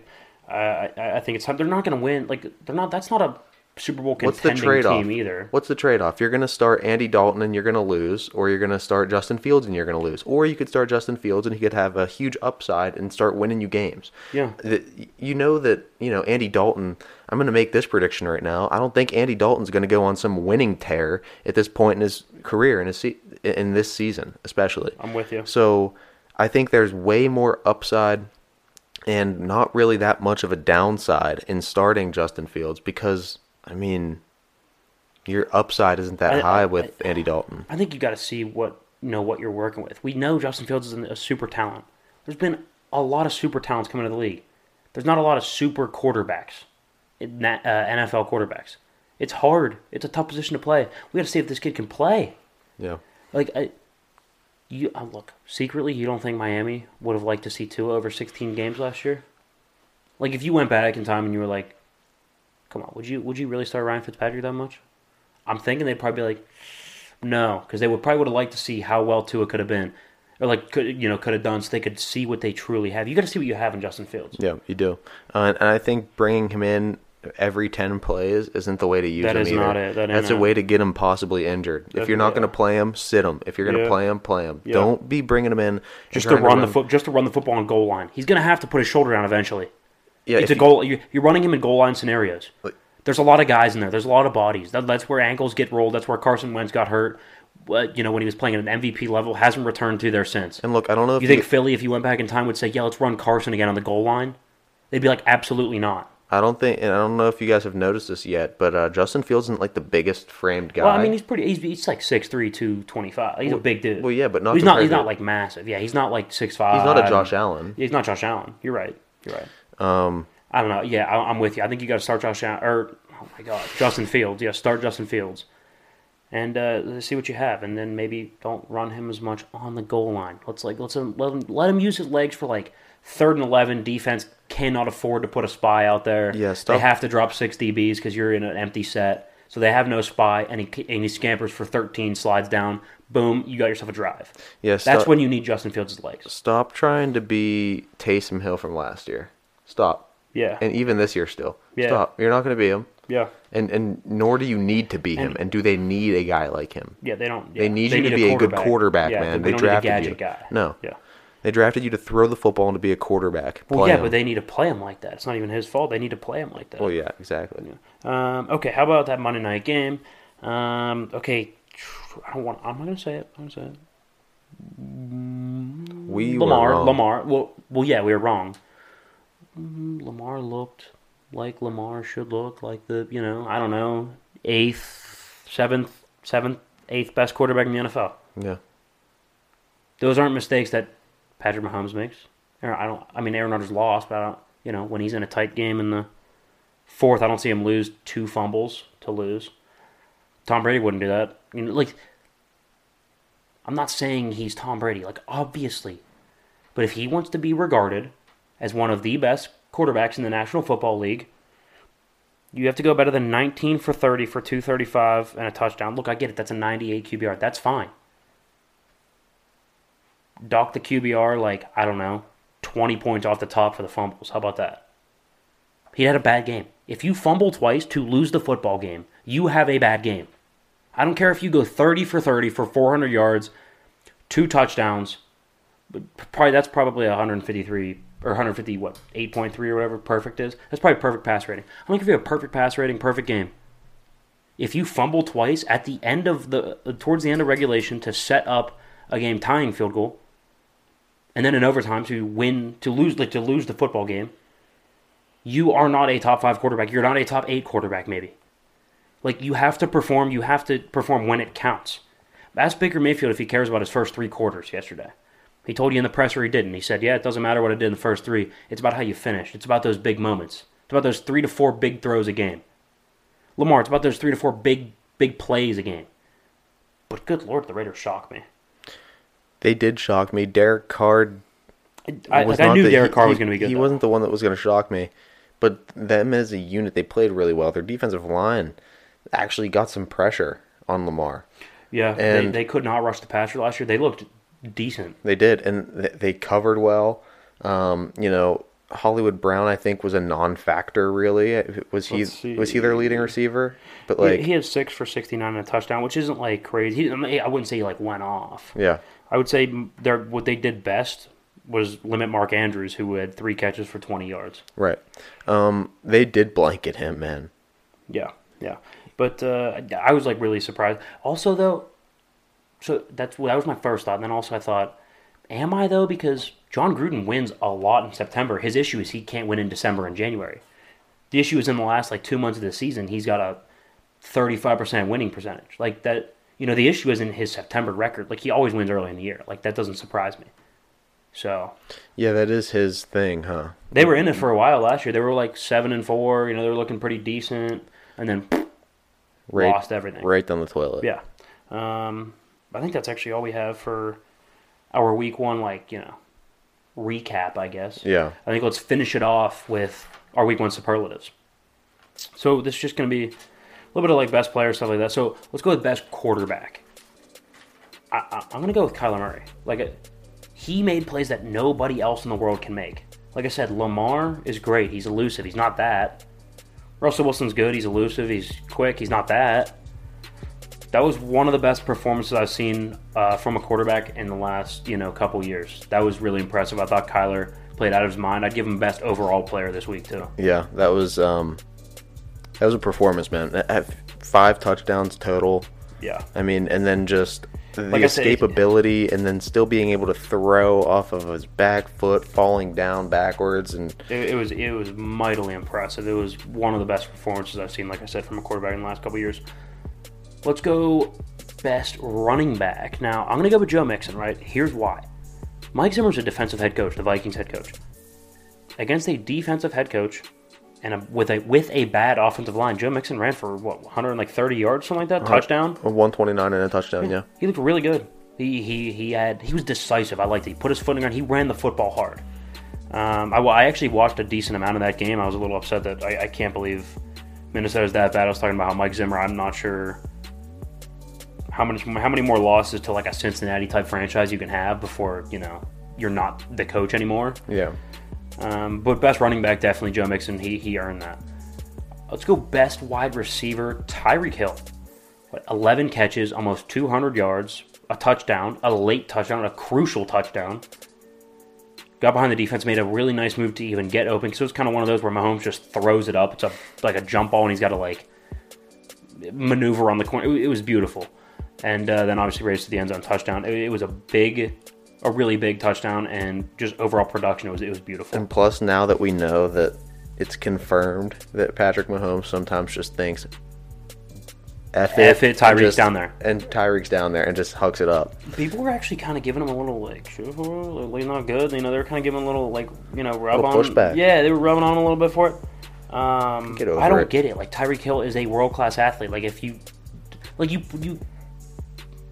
I I, I think it's time. They're not going to win. Like they're not. That's not a Super Bowl What's the contending trade off? team either. What's the trade off? You're going to start Andy Dalton and you're going to lose, or you're going to start Justin Fields and you're going to lose, or you could start Justin Fields and he could have a huge upside and start winning you games. Yeah. The- You know that you know Andy Dalton. I'm going to make this prediction right now. I don't think Andy Dalton's going to go on some winning tear at this point in his career in his se- in this season, especially. I'm with you. So I think there's way more upside and not really that much of a downside in starting Justin Fields because I mean your upside isn't that I- high I- with Andy Dalton. I think you got to see what you know what you're working with. We know Justin Fields is a super talent. There's been a lot of super talents coming to the league. There's not a lot of super quarterbacks, in that, uh, NFL quarterbacks. It's hard. It's a tough position to play. We got to see if this kid can play. Yeah. Like, I, you uh, look secretly, you don't think Miami would have liked to see Tua over 16 games last year? Like, if you went back in time and you were like, "Come on, would you would you really start Ryan Fitzpatrick that much?" I'm thinking they'd probably be like, "No," because they would probably would have liked to see how well Tua could have been, or like could you know could have done, so they could see what they truly have. You got to see what you have in Justin Fields. Yeah, you do. Uh, and, I think bringing him in every 10 plays isn't the way to use That him is either. not it. That That's a it. way to get him possibly injured. if you're not going to play him, sit him. If you're going to Yeah. play him, play him. Yeah. Don't be bringing him in Just to trying run the foot, just to run the football on goal line. He's gonna have to put his shoulder down eventually. Yeah, it's a goal. You're, you're running him in goal line scenarios. Like- There's a lot of guys in there. There's a lot of bodies. That, that's where ankles get rolled. That's where Carson Wentz got hurt. What you know when he was playing at an MVP level hasn't returned to there since. And look, I don't know if You think Philly, if you went back in time, would say, "Yeah, let's run Carson again on the goal line"? They'd be like, "Absolutely not." I don't think, and I don't know if you guys have noticed this yet, but uh, Justin Fields isn't like the biggest framed guy. Well, I mean, he's pretty. He's, he's like 6'3", 225. He's a big dude. well, yeah, but not he's not. He's not like massive. Yeah, he's not like six five. he's not a Josh Allen. He's not Josh Allen. You're right. You're right. Um, I don't know. Yeah, I, I'm with you. I think you got to start Josh Allen or oh my god, Justin Fields. Yeah, start Justin Fields, and uh, see what you have, and then maybe don't run him as much on the goal line. Let's like let's him, let him let him use his legs for like third and eleven. Defense cannot afford to put a spy out there. Yeah, stop- they have to drop six DBs because you're in an empty set. So they have no spy, and he, and he scampers for 13, slides down. Boom, you got yourself a drive. yeah, That's when you need Justin Fields' legs. stop trying to be Taysom Hill from last year. Stop. Yeah, And even this year, still. Yeah. Stop. You're not going to be him. yeah, And and nor do you need to be him. And- And do they need a guy like him? yeah. They don't. They yeah. need you to be a good quarterback, Yeah, man. They need a drafted gadget you. guy. No. Yeah. They drafted you to throw the football and to be a quarterback. Well, yeah, him. but they need to play him like that. It's not even his fault. They need to play him like that. Well, yeah, exactly. Yeah. Um, okay, how about that Monday night game? Um, okay, I don't want. I'm not gonna say it. I'm gonna say it. We Lamar, were wrong. Lamar. Well, well, yeah, we were wrong. Mm, Lamar looked like Lamar should look like the you know I don't know eighth, seventh, seventh, eighth best quarterback in the NFL. Yeah. Those aren't mistakes that Patrick Mahomes makes. I don't. I mean, Aaron Rodgers lost, but I don't, you know when he's in a tight game in the fourth, I don't see him lose two fumbles to lose. Tom Brady wouldn't do that. You know, like I'm not saying he's Tom Brady, like obviously, but if he wants to be regarded as one of the best quarterbacks in the National Football League, you have to go better than 19 for 30 for 235 and a touchdown. Look, I get it. That's a 98 QBR. That's fine dock the QBR like I don't know, twenty points off the top for the fumbles. How about that? He had a bad game. If you fumble twice to lose the football game, you have a bad game. I don't care if you go 30 for 30 for 400 yards, two touchdowns. But probably that's probably 153 or 150 what 8.3 or whatever perfect is. That's probably perfect pass rating. I'm going to give you a perfect pass rating, perfect game. If you fumble twice at the end of the uh, towards the end of regulation to set up a game tying field goal, and then in overtime to win to lose like to lose the football game, you are not a top five quarterback. You're not a top eight quarterback, maybe. Like you have to perform. You have to perform when it counts. Ask Baker Mayfield if he cares about his first three quarters yesterday. He told you in the presser he didn't. He said, "Yeah, it doesn't matter what I did in the first three. It's about how you finish. It's about those big moments. It's about those three to four big throws a game." Lamar, it's about those three to four big big plays a game. But good lord, the Raiders shocked me. They did shock me. Derek Carr I, like, I knew the- Derek he- Carr was going to be good. He though. wasn't the one that was going to shock me, but them as a unit, they played really well. Their defensive line actually got some pressure on Lamar. Yeah, they, and- they could not rush the passer last year. They looked decent. They did, and they covered well. Um, you know, Hollywood Brown, I think, was a non-factor. Really, was he? Was he their leading receiver? But He- like, he, had six for sixty nine and a touchdown, which isn't like crazy. He, I, mean, I wouldn't say he like went off. yeah, I would say their what they did best was limit Mark Andrews, who had three catches for twenty yards. right. Um, they did blanket him, man. Yeah, yeah. But uh, I was like really surprised. Also, though, so that's that was my first thought. And then also I thought, am I though? Because Jon Gruden wins a lot in September. His issue is he can't win in December and January. The issue is in the last like two months of the season, he's got a thirty-five percent winning percentage. Like that, you know, the issue isn't his September record. Like he always wins early in the year. Like that doesn't surprise me. So Yeah, that is his thing, huh? they were in it for a while last year. They were like seven and four. You know, they were looking pretty decent, and then Right, lost everything. right down the toilet. Yeah. Um, I think that's actually all we have for our week one, like, you know, recap, I guess. Yeah. I think let's finish it off with our week one superlatives. So this is just going to be a little bit of like best player, stuff like that. So let's go with best quarterback. I, I'm going to go with Kyler Murray. Like, uh, he made plays that nobody else in the world can make. Like I said, Lamar is great. He's elusive. He's not that. Russell Wilson's good. He's elusive. He's quick. He's not that. That was one of the best performances I've seen uh, from a quarterback in the last you know couple years. That was really impressive. I thought Kyler played out of his mind. I'd give him best overall player this week too. Yeah, that was um, that was a performance, man. At five touchdowns total. Yeah, I mean, and then just the Like escapability, and then still being able to throw off of his back foot, falling down backwards, and it, it was it was mightily impressive. It was one of the best performances I've seen, like I said, from a quarterback in the last couple years. Let's go best running back. Now I'm gonna go with Joe Mixon. Right here's why. Mike Zimmer's a defensive head coach, the Vikings head coach. Against a defensive head coach and a, with a with a bad offensive line, Joe Mixon ran for what 130 yards, something like that, touchdown. a 129 and a touchdown. Yeah, He looked really good. He he he had he was decisive. I liked it. He put his foot in the ground. He ran the football hard. Um, I, I actually watched a decent amount of that game. I was a little upset that I, I can't believe Minnesota's that bad. I was talking about how Mike Zimmer. I'm not sure how many how many more losses to like a Cincinnati type franchise you can have before you know you're not the coach anymore. yeah. Um, but best running back, definitely Joe Mixon. He he earned that. Let's go best wide receiver, Tyreek Hill. What, 11 catches, almost 200 yards, a touchdown, a late touchdown, a crucial touchdown. Got behind the defense, made a really nice move to even get open. So it's kind of one of those where Mahomes just throws it up. It's a like a jump ball, and he's got to like maneuver on the corner. It, it was beautiful, and uh, then obviously raised to the end zone touchdown. It, it was a big, a really big touchdown, and just overall production. It was it was beautiful. And plus, now that we know that it's confirmed that Patrick Mahomes sometimes just thinks, "F it, F it, Tyreek's just- down there. and Tyreek's down there and just hucks it up." people were actually kind of giving him a little like, "Sure, like not good. You know, they were kind of giving a little like, you know, rub on. pushback. Yeah, they were rubbing on a little bit for it. Um, Get over I don't it. get it. Like Tyreek Hill is a world class athlete. Like if you, like you, you.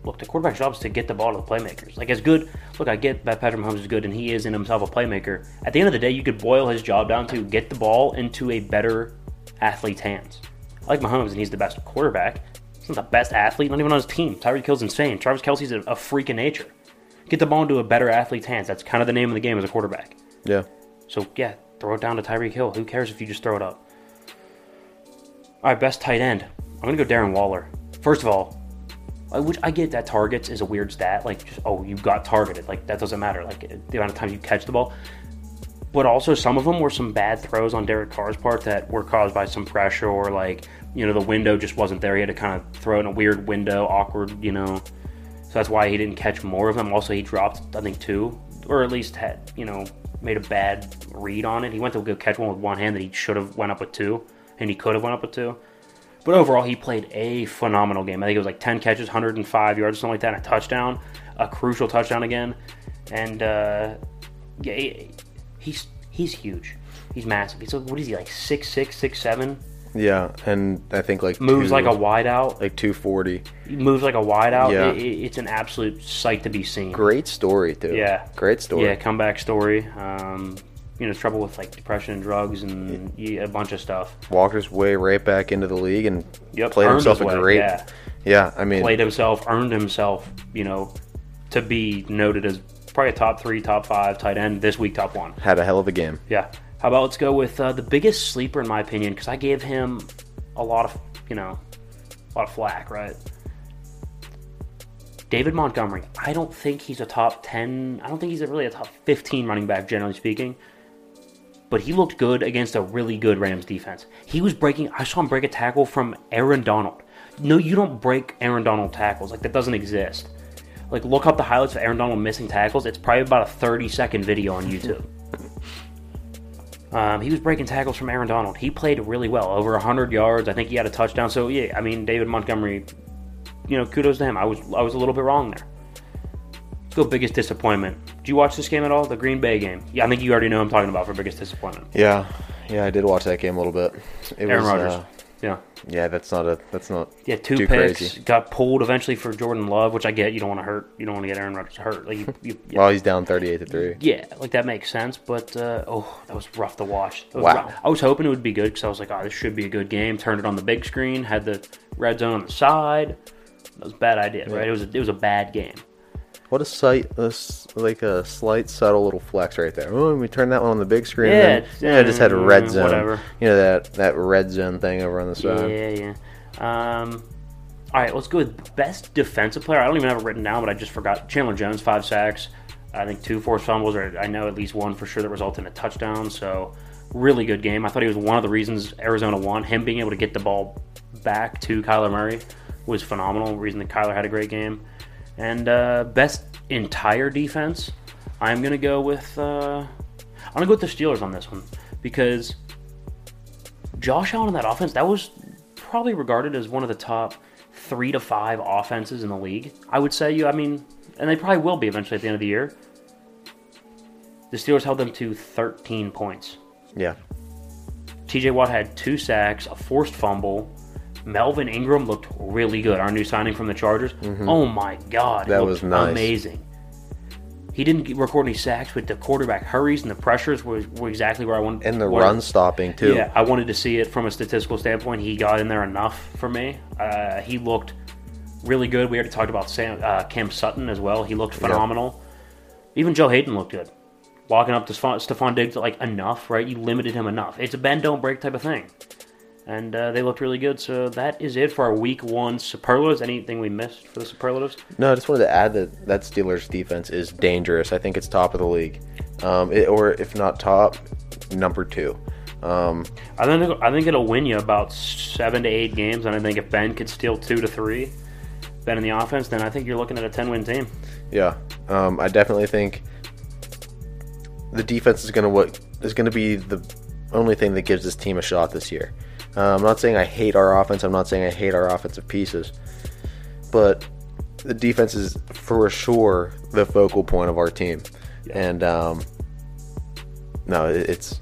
Look, the quarterback's job is to get the ball to the playmakers. Like as good. Look, I get that Patrick Mahomes is good, and he is in himself a playmaker. At the end of the day, you could boil his job down to get the ball into a better athlete's hands. I like Mahomes, and he's the best quarterback. He's not the best athlete, not even on his team. Tyreek Hill's insane. Travis Kelce's a, a freak of nature. Get the ball into a better athlete's hands. That's kind of the name of the game as a quarterback. Yeah, So yeah, throw it down to Tyreek Hill. Who cares if you just throw it up? All right, best tight end. I'm gonna go Darren Waller. First of all, which I get that targets is a weird stat. Like, just, oh, you got targeted. Like that doesn't matter. Like the amount of times you catch the ball. But also, some of them were some bad throws on Derek Carr's part that were caused by some pressure or like you know the window just wasn't there. He had to kind of throw in a weird window, awkward, you know. So that's why he didn't catch more of them. Also, he dropped I think two, or at least had you know made a bad read on it. He went to go catch one with one hand that he should have went up with two, and he could have went up with two. But overall, he played a phenomenal game. I think it was like 10 catches, 105 yards, something like that, and a touchdown, a crucial touchdown again. And uh, yeah, he's he's huge. He's massive. He's like, what is he like six six six seven? Yeah, and I think like Moves two- like a wideout. like 240. Moves like a wideout. Yeah. It, it- it's an absolute sight to be seen. Great story too. Yeah. great story. Yeah, comeback story. Um, you know, trouble with like depression and drugs and yeah, a bunch of stuff. Walker's way right back into the league and Yep, played himself his a way, great. yeah. Yeah, I mean, played himself, earned himself, you know, to be noted as probably a top three, top five tight end this week, top one. had a hell of a game. Yeah. How about let's go with uh, the biggest sleeper in my opinion because I gave him a lot of, you know, a lot of flack, right? David Montgomery. I don't think he's a top ten. I don't think he's really a top fifteen running back, generally speaking. But he looked good against a really good Rams defense. He was breaking. I saw him break a tackle from Aaron Donald. No, you don't break Aaron Donald tackles. Like that doesn't exist. Like look up the highlights of Aaron Donald missing tackles. It's probably about a thirty second video on YouTube. Um, he was breaking tackles from Aaron Donald. He played really well, over 100 yards. I think he had a touchdown. So yeah, I mean David Montgomery, you know, kudos to him. I was I was a little bit wrong there. Go biggest disappointment. Did you watch this game at all? The Green Bay game. Yeah, I think you already know I'm talking about for biggest disappointment. Yeah, yeah, I did watch that game a little bit. It Aaron was, Rodgers. uh, yeah, yeah, that's not a that's not yeah, two picks. crazy. Got pulled eventually for Jordan Love, which I get. You don't want to hurt. You don't want to get Aaron Rodgers hurt. Like you, you. Well, he's down thirty-eight to three. Yeah, like that makes sense, but uh, oh, that was rough to watch. Was Wow. rough. I was hoping it would be good because I was like, oh, this should be a good game. Turned it on the big screen, had the red zone on the side. That was a bad idea, right? It was a, it was a bad game. What a sight! a like a slight, subtle little flex right there. Oh, we turned that one on the big screen. Yeah, and then, yeah, I just had a red zone. whatever. You know that that red zone thing over on the side. Yeah, yeah. Um, all right, let's go with best defensive player. I don't even have it written down, but I just forgot. Chandler Jones, five sacks. I think two forced fumbles, or I know at least one for sure that resulted in a touchdown. So, really good game. I thought he was one of the reasons Arizona won. Him being able to get the ball back to Kyler Murray was phenomenal. Reason that Kyler had a great game. And uh, best entire defense, I'm gonna go with. Uh, I'm gonna go with the Steelers on this one because Josh Allen in that offense, that was probably regarded as one of the top three to five offenses in the league. I would say you. I mean, and they probably will be eventually at the end of the year. The Steelers held them to 13 points. Yeah, TJ Watt had two sacks, a forced fumble. Melvin Ingram looked really good. Our new signing from the Chargers. Oh my God, That was nice. amazing. He didn't record any sacks, but the quarterback hurries and the pressures were, were exactly where I wanted. and the what- run stopping too. yeah, I wanted to see it from a statistical standpoint. He got in there enough for me. Uh, he looked really good. We already talked about Sam, uh, Cam Sutton as well. He looked phenomenal. Even Joe Haden looked good. Walking up to Stefon Diggs, like enough, right? You limited him enough. It's a bend, don't break type of thing. And uh, they looked really good. So that is it for our week one superlatives. Anything we missed for the superlatives? No, I just wanted to add that that Steelers defense is dangerous. I think it's top of the league, um, it, or if not top, number two. Um, I think I think it'll win you about seven to eight games, and I think if Ben could steal two to three, Ben in the offense, then I think you're looking at a ten win team. yeah, um, I definitely think the defense is gonna what is gonna be the only thing that gives this team a shot this year. Uh, I'm not saying I hate our offense. I'm not saying I hate our offensive pieces, but the defense is for sure the focal point of our team. And um, no, it, it's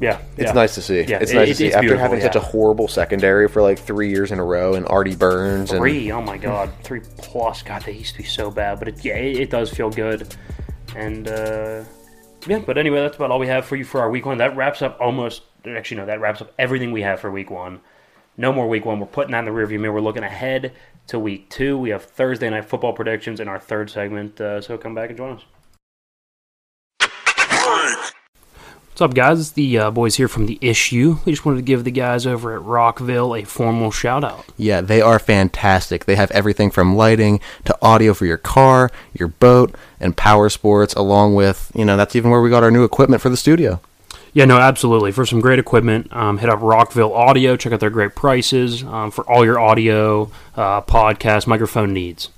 Yeah, It's yeah. nice to see. Yeah, it's it- nice to it's- see. it's After having such a horrible secondary for like three years in a row, and Artie Burns and Three, oh my god, three plus. God, they used to be so bad, but it, yeah, it, it does feel good. And uh, yeah, but anyway, that's about all we have for you for our week one. That wraps up almost. Actually, no, that wraps up everything we have for week one. No more week one. We're putting that in the rearview mirror. We're looking ahead to week two. We have Thursday night football predictions in our third segment. Uh, so come back and join us. What's up, guys? It's the uh, boys here from the issue. We just wanted to give the guys over at Rockville a formal shout out. Yeah, they are fantastic. They have everything from lighting to audio for your car, your boat, and power sports, along with, you know, that's even where we got our new equipment for the studio. Yeah, no, absolutely. For some great equipment, um, hit up Rockville Audio. Check out their great prices um, for all your audio, uh, podcast, microphone needs.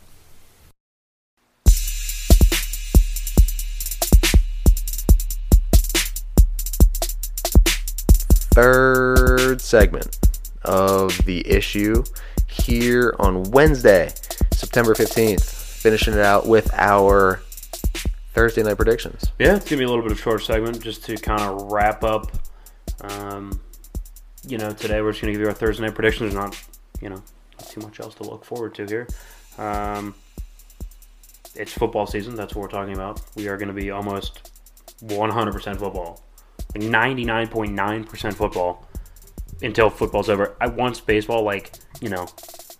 Third segment of the issue here on Wednesday, September 15th. Finishing it out with our Thursday night predictions. Yeah, it's gonna be a little bit of a short segment just to kind of wrap up. Um, you know, today we're just gonna give you our Thursday night predictions. There's not, you know, not too much else to look forward to here. Um, it's football season. That's what we're talking about. We are gonna be almost 100% football, like 99.9% football until football's over. I once baseball, like you know,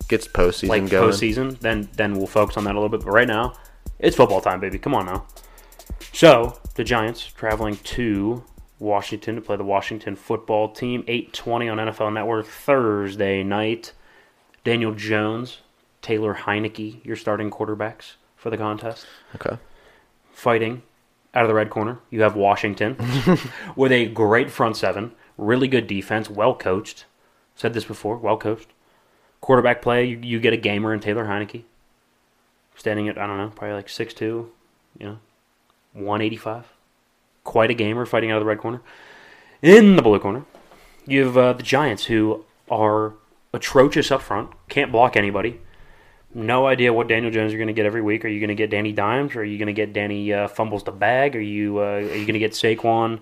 Gets postseason like going. postseason, then then we'll focus on that a little bit. But right now, it's football time, baby. Come on now. So the Giants traveling to Washington to play the Washington football team. Eight twenty on NFL Network Thursday night. Daniel Jones, Taylor Heinicke, your starting quarterbacks for the contest. Okay. Fighting out of the red corner, you have Washington with a great front seven, really good defense, well coached. Said this before, well coached. Quarterback play, you, you get a gamer in Taylor Heinicke, standing at I don't know, probably like six two, you know, one eighty five. Quite a gamer fighting out of the red corner. In the blue corner, you have uh, the Giants who are atrocious up front, can't block anybody. No idea what Daniel Jones you're going to get every week. Are you going to get Danny Dimes, or are you going to get Danny uh, fumbles the bag? Are you uh, are you going to get Saquon,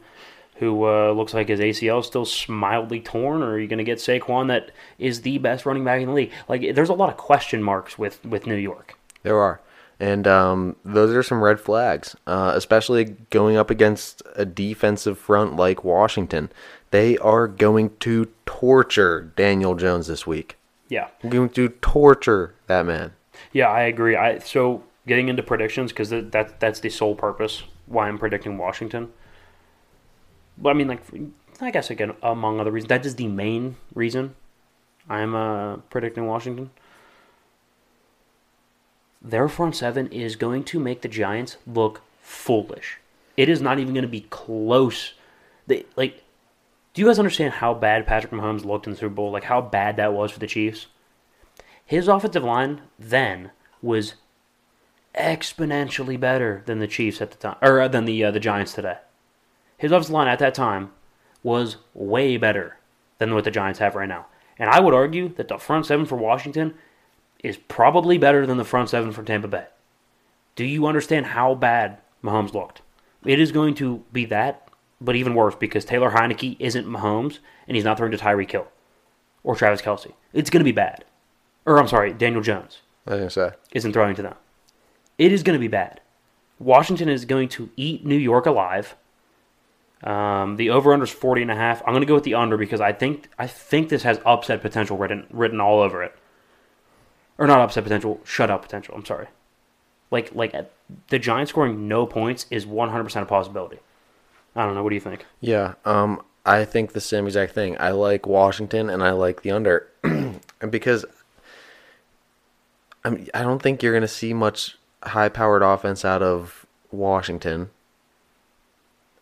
who uh, looks like his ACL is still mildly torn, or are you going to get Saquon that is the best running back in the league? Like, there's a lot of question marks with with New York. There are. And um, those are some red flags, uh, especially going up against a defensive front like Washington. They are going to torture Daniel Jones this week. Yeah, Going to torture that man. yeah, I agree. I so getting into predictions because that that's the sole purpose why I'm predicting Washington. But I mean, like, I guess again, among other reasons, that is the main reason I'm uh, predicting Washington. Their front seven is going to make the Giants look foolish. It is not even going to be close. They like. Do you guys understand how bad Patrick Mahomes looked in the Super Bowl? Like how bad that was for the Chiefs. His offensive line then was exponentially better than the Chiefs at the time, or uh, than the uh, the Giants today. His offensive line at that time was way better than what the Giants have right now. And I would argue that the front seven for Washington is probably better than the front seven for Tampa Bay. Do you understand how bad Mahomes looked? It is going to be that, but even worse because Taylor Heinicke isn't Mahomes and he's not throwing to Tyreek Hill or Travis Kelce. It's going to be bad. Or I'm sorry, Daniel Jones I was going to say. isn't throwing to them. It is going to be bad. Washington is going to eat New York alive. Um, the over under is 40 and a half. I'm going to go with the under because I think I think this has upset potential written written all over it. Or not upset potential, shutout potential. I'm sorry. Like like the Giants scoring no points is 100% a possibility. I don't know. What do you think? Yeah, um, I think the same exact thing. I like Washington and I like the under, because I mean, I don't think you're going to see much high-powered offense out of Washington.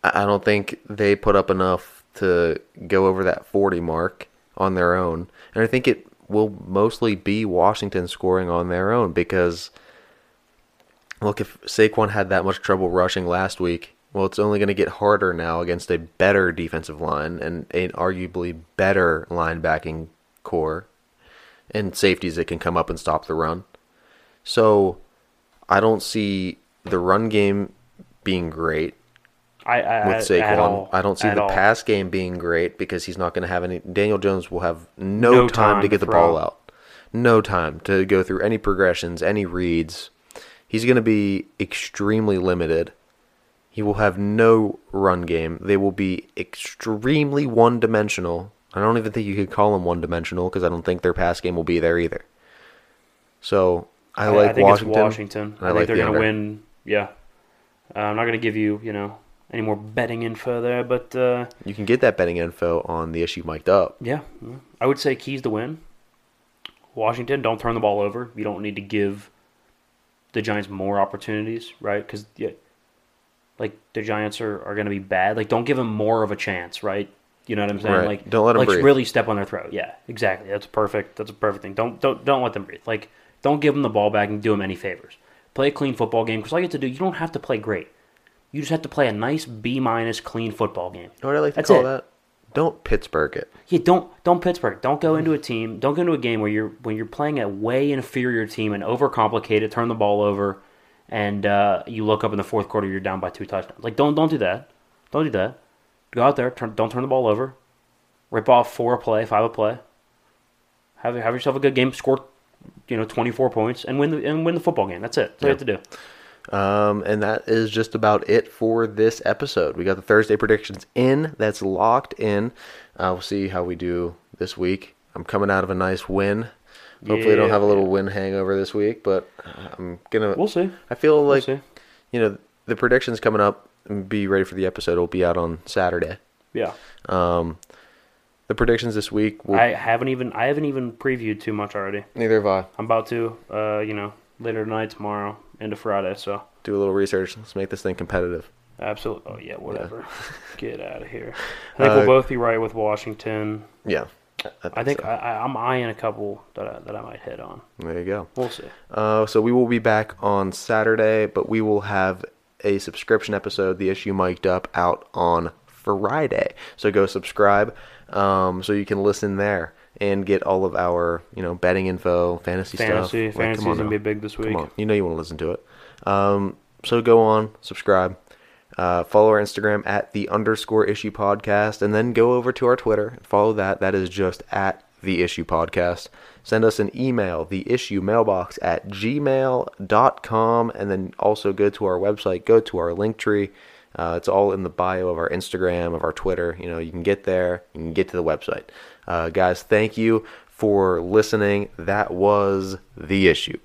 I don't think they put up enough to go over that 40 mark on their own, and I think it will mostly be Washington scoring on their own because look, if Saquon had that much trouble rushing last week, well, it's only going to get harder now against a better defensive line and an arguably better linebacking corps and safeties that can come up and stop the run. So I don't see the run game being great I, I with Saquon. I don't see the all. pass game being great because he's not going to have any. Daniel Jones will have no, No time, time to get the ball out, no time to go through any progressions, any reads. He's going to be extremely limited. He will have no run game. They will be extremely one dimensional. I don't even think you could call them one dimensional because I don't think their pass game will be there either. So I, like I think Washington. it's Washington. I, I like think they're the going to win. Yeah, uh, I'm not going to give you, you know, any more betting info there, but uh, You can get that betting info on the issue mic'd up. yeah, I would say keys to win. Washington, don't turn the ball over. You don't need to give the Giants more opportunities, right? Because yeah, like the Giants are, are going to be bad. Like, don't give them more of a chance, right? You know what I'm saying? Right. Like, Don't let 'em like breathe. really step on their throat. Yeah, exactly. That's perfect. That's a perfect thing. Don't don't don't let them breathe. Like, don't give them the ball back and do them any favors. Play a clean football game because all you have to do, you don't have to play great. You just have to play a nice B minus clean football game. You know what I like to That's call it. that? Don't Pittsburgh it. Yeah, don't don't Pittsburgh. Don't go into a team. Don't go into a game where you're when you're playing a way inferior team and overcomplicate it, turn the ball over, and uh, you look up in the fourth quarter, you're down by two touchdowns. Like don't don't do that. Don't do that. Go out there. Turn, don't turn the ball over. Rip off four a play, five a play. Have have yourself a good game. Score, you know, twenty four points and win the and win the football game. That's it. That's all you have to do. Um, and that is just about it for this episode. We got the Thursday predictions in. That's locked in. Uh, we'll see how we do this week. I'm coming out of a nice win. Hopefully, I don't have a little Yeah. win hangover this week, but I'm gonna. We'll see. I feel like see. you know the predictions coming up. Be ready for the episode. It'll be out on Saturday. Yeah. Um, the predictions this week. Will, I haven't even I haven't even previewed too much already. neither have I. I'm about to, uh, you know, later tonight, tomorrow, into Friday. So Do a little research. Let's make this thing competitive. absolutely. Oh yeah, whatever. Get out of here. I think Uh, we'll both be right with Washington. Yeah. I think so. I, I, I'm eyeing a couple that I, that I might hit on. there you go. We'll see. Uh, so we will be back on Saturday, but we will have a subscription episode, the issue mic'd up, out on Friday. So go subscribe, um, so you can listen there and get all of our, you know, betting info, fantasy, Fantasy, stuff. Like, fantasy's gonna be big this week. Come on, you know you want to listen to it. Um, so go on, subscribe. Uh, follow our Instagram at the underscore issue podcast, and then go over to our Twitter and follow that. That is just at the issue podcast. Send us an email, the issue mailbox at gmail.com, and then also go to our website, go to our link tree. Uh, it's all in the bio of our Instagram, of our Twitter. You know, you can get there, you can get to the website. Uh, guys, thank you for listening. That was The Issue.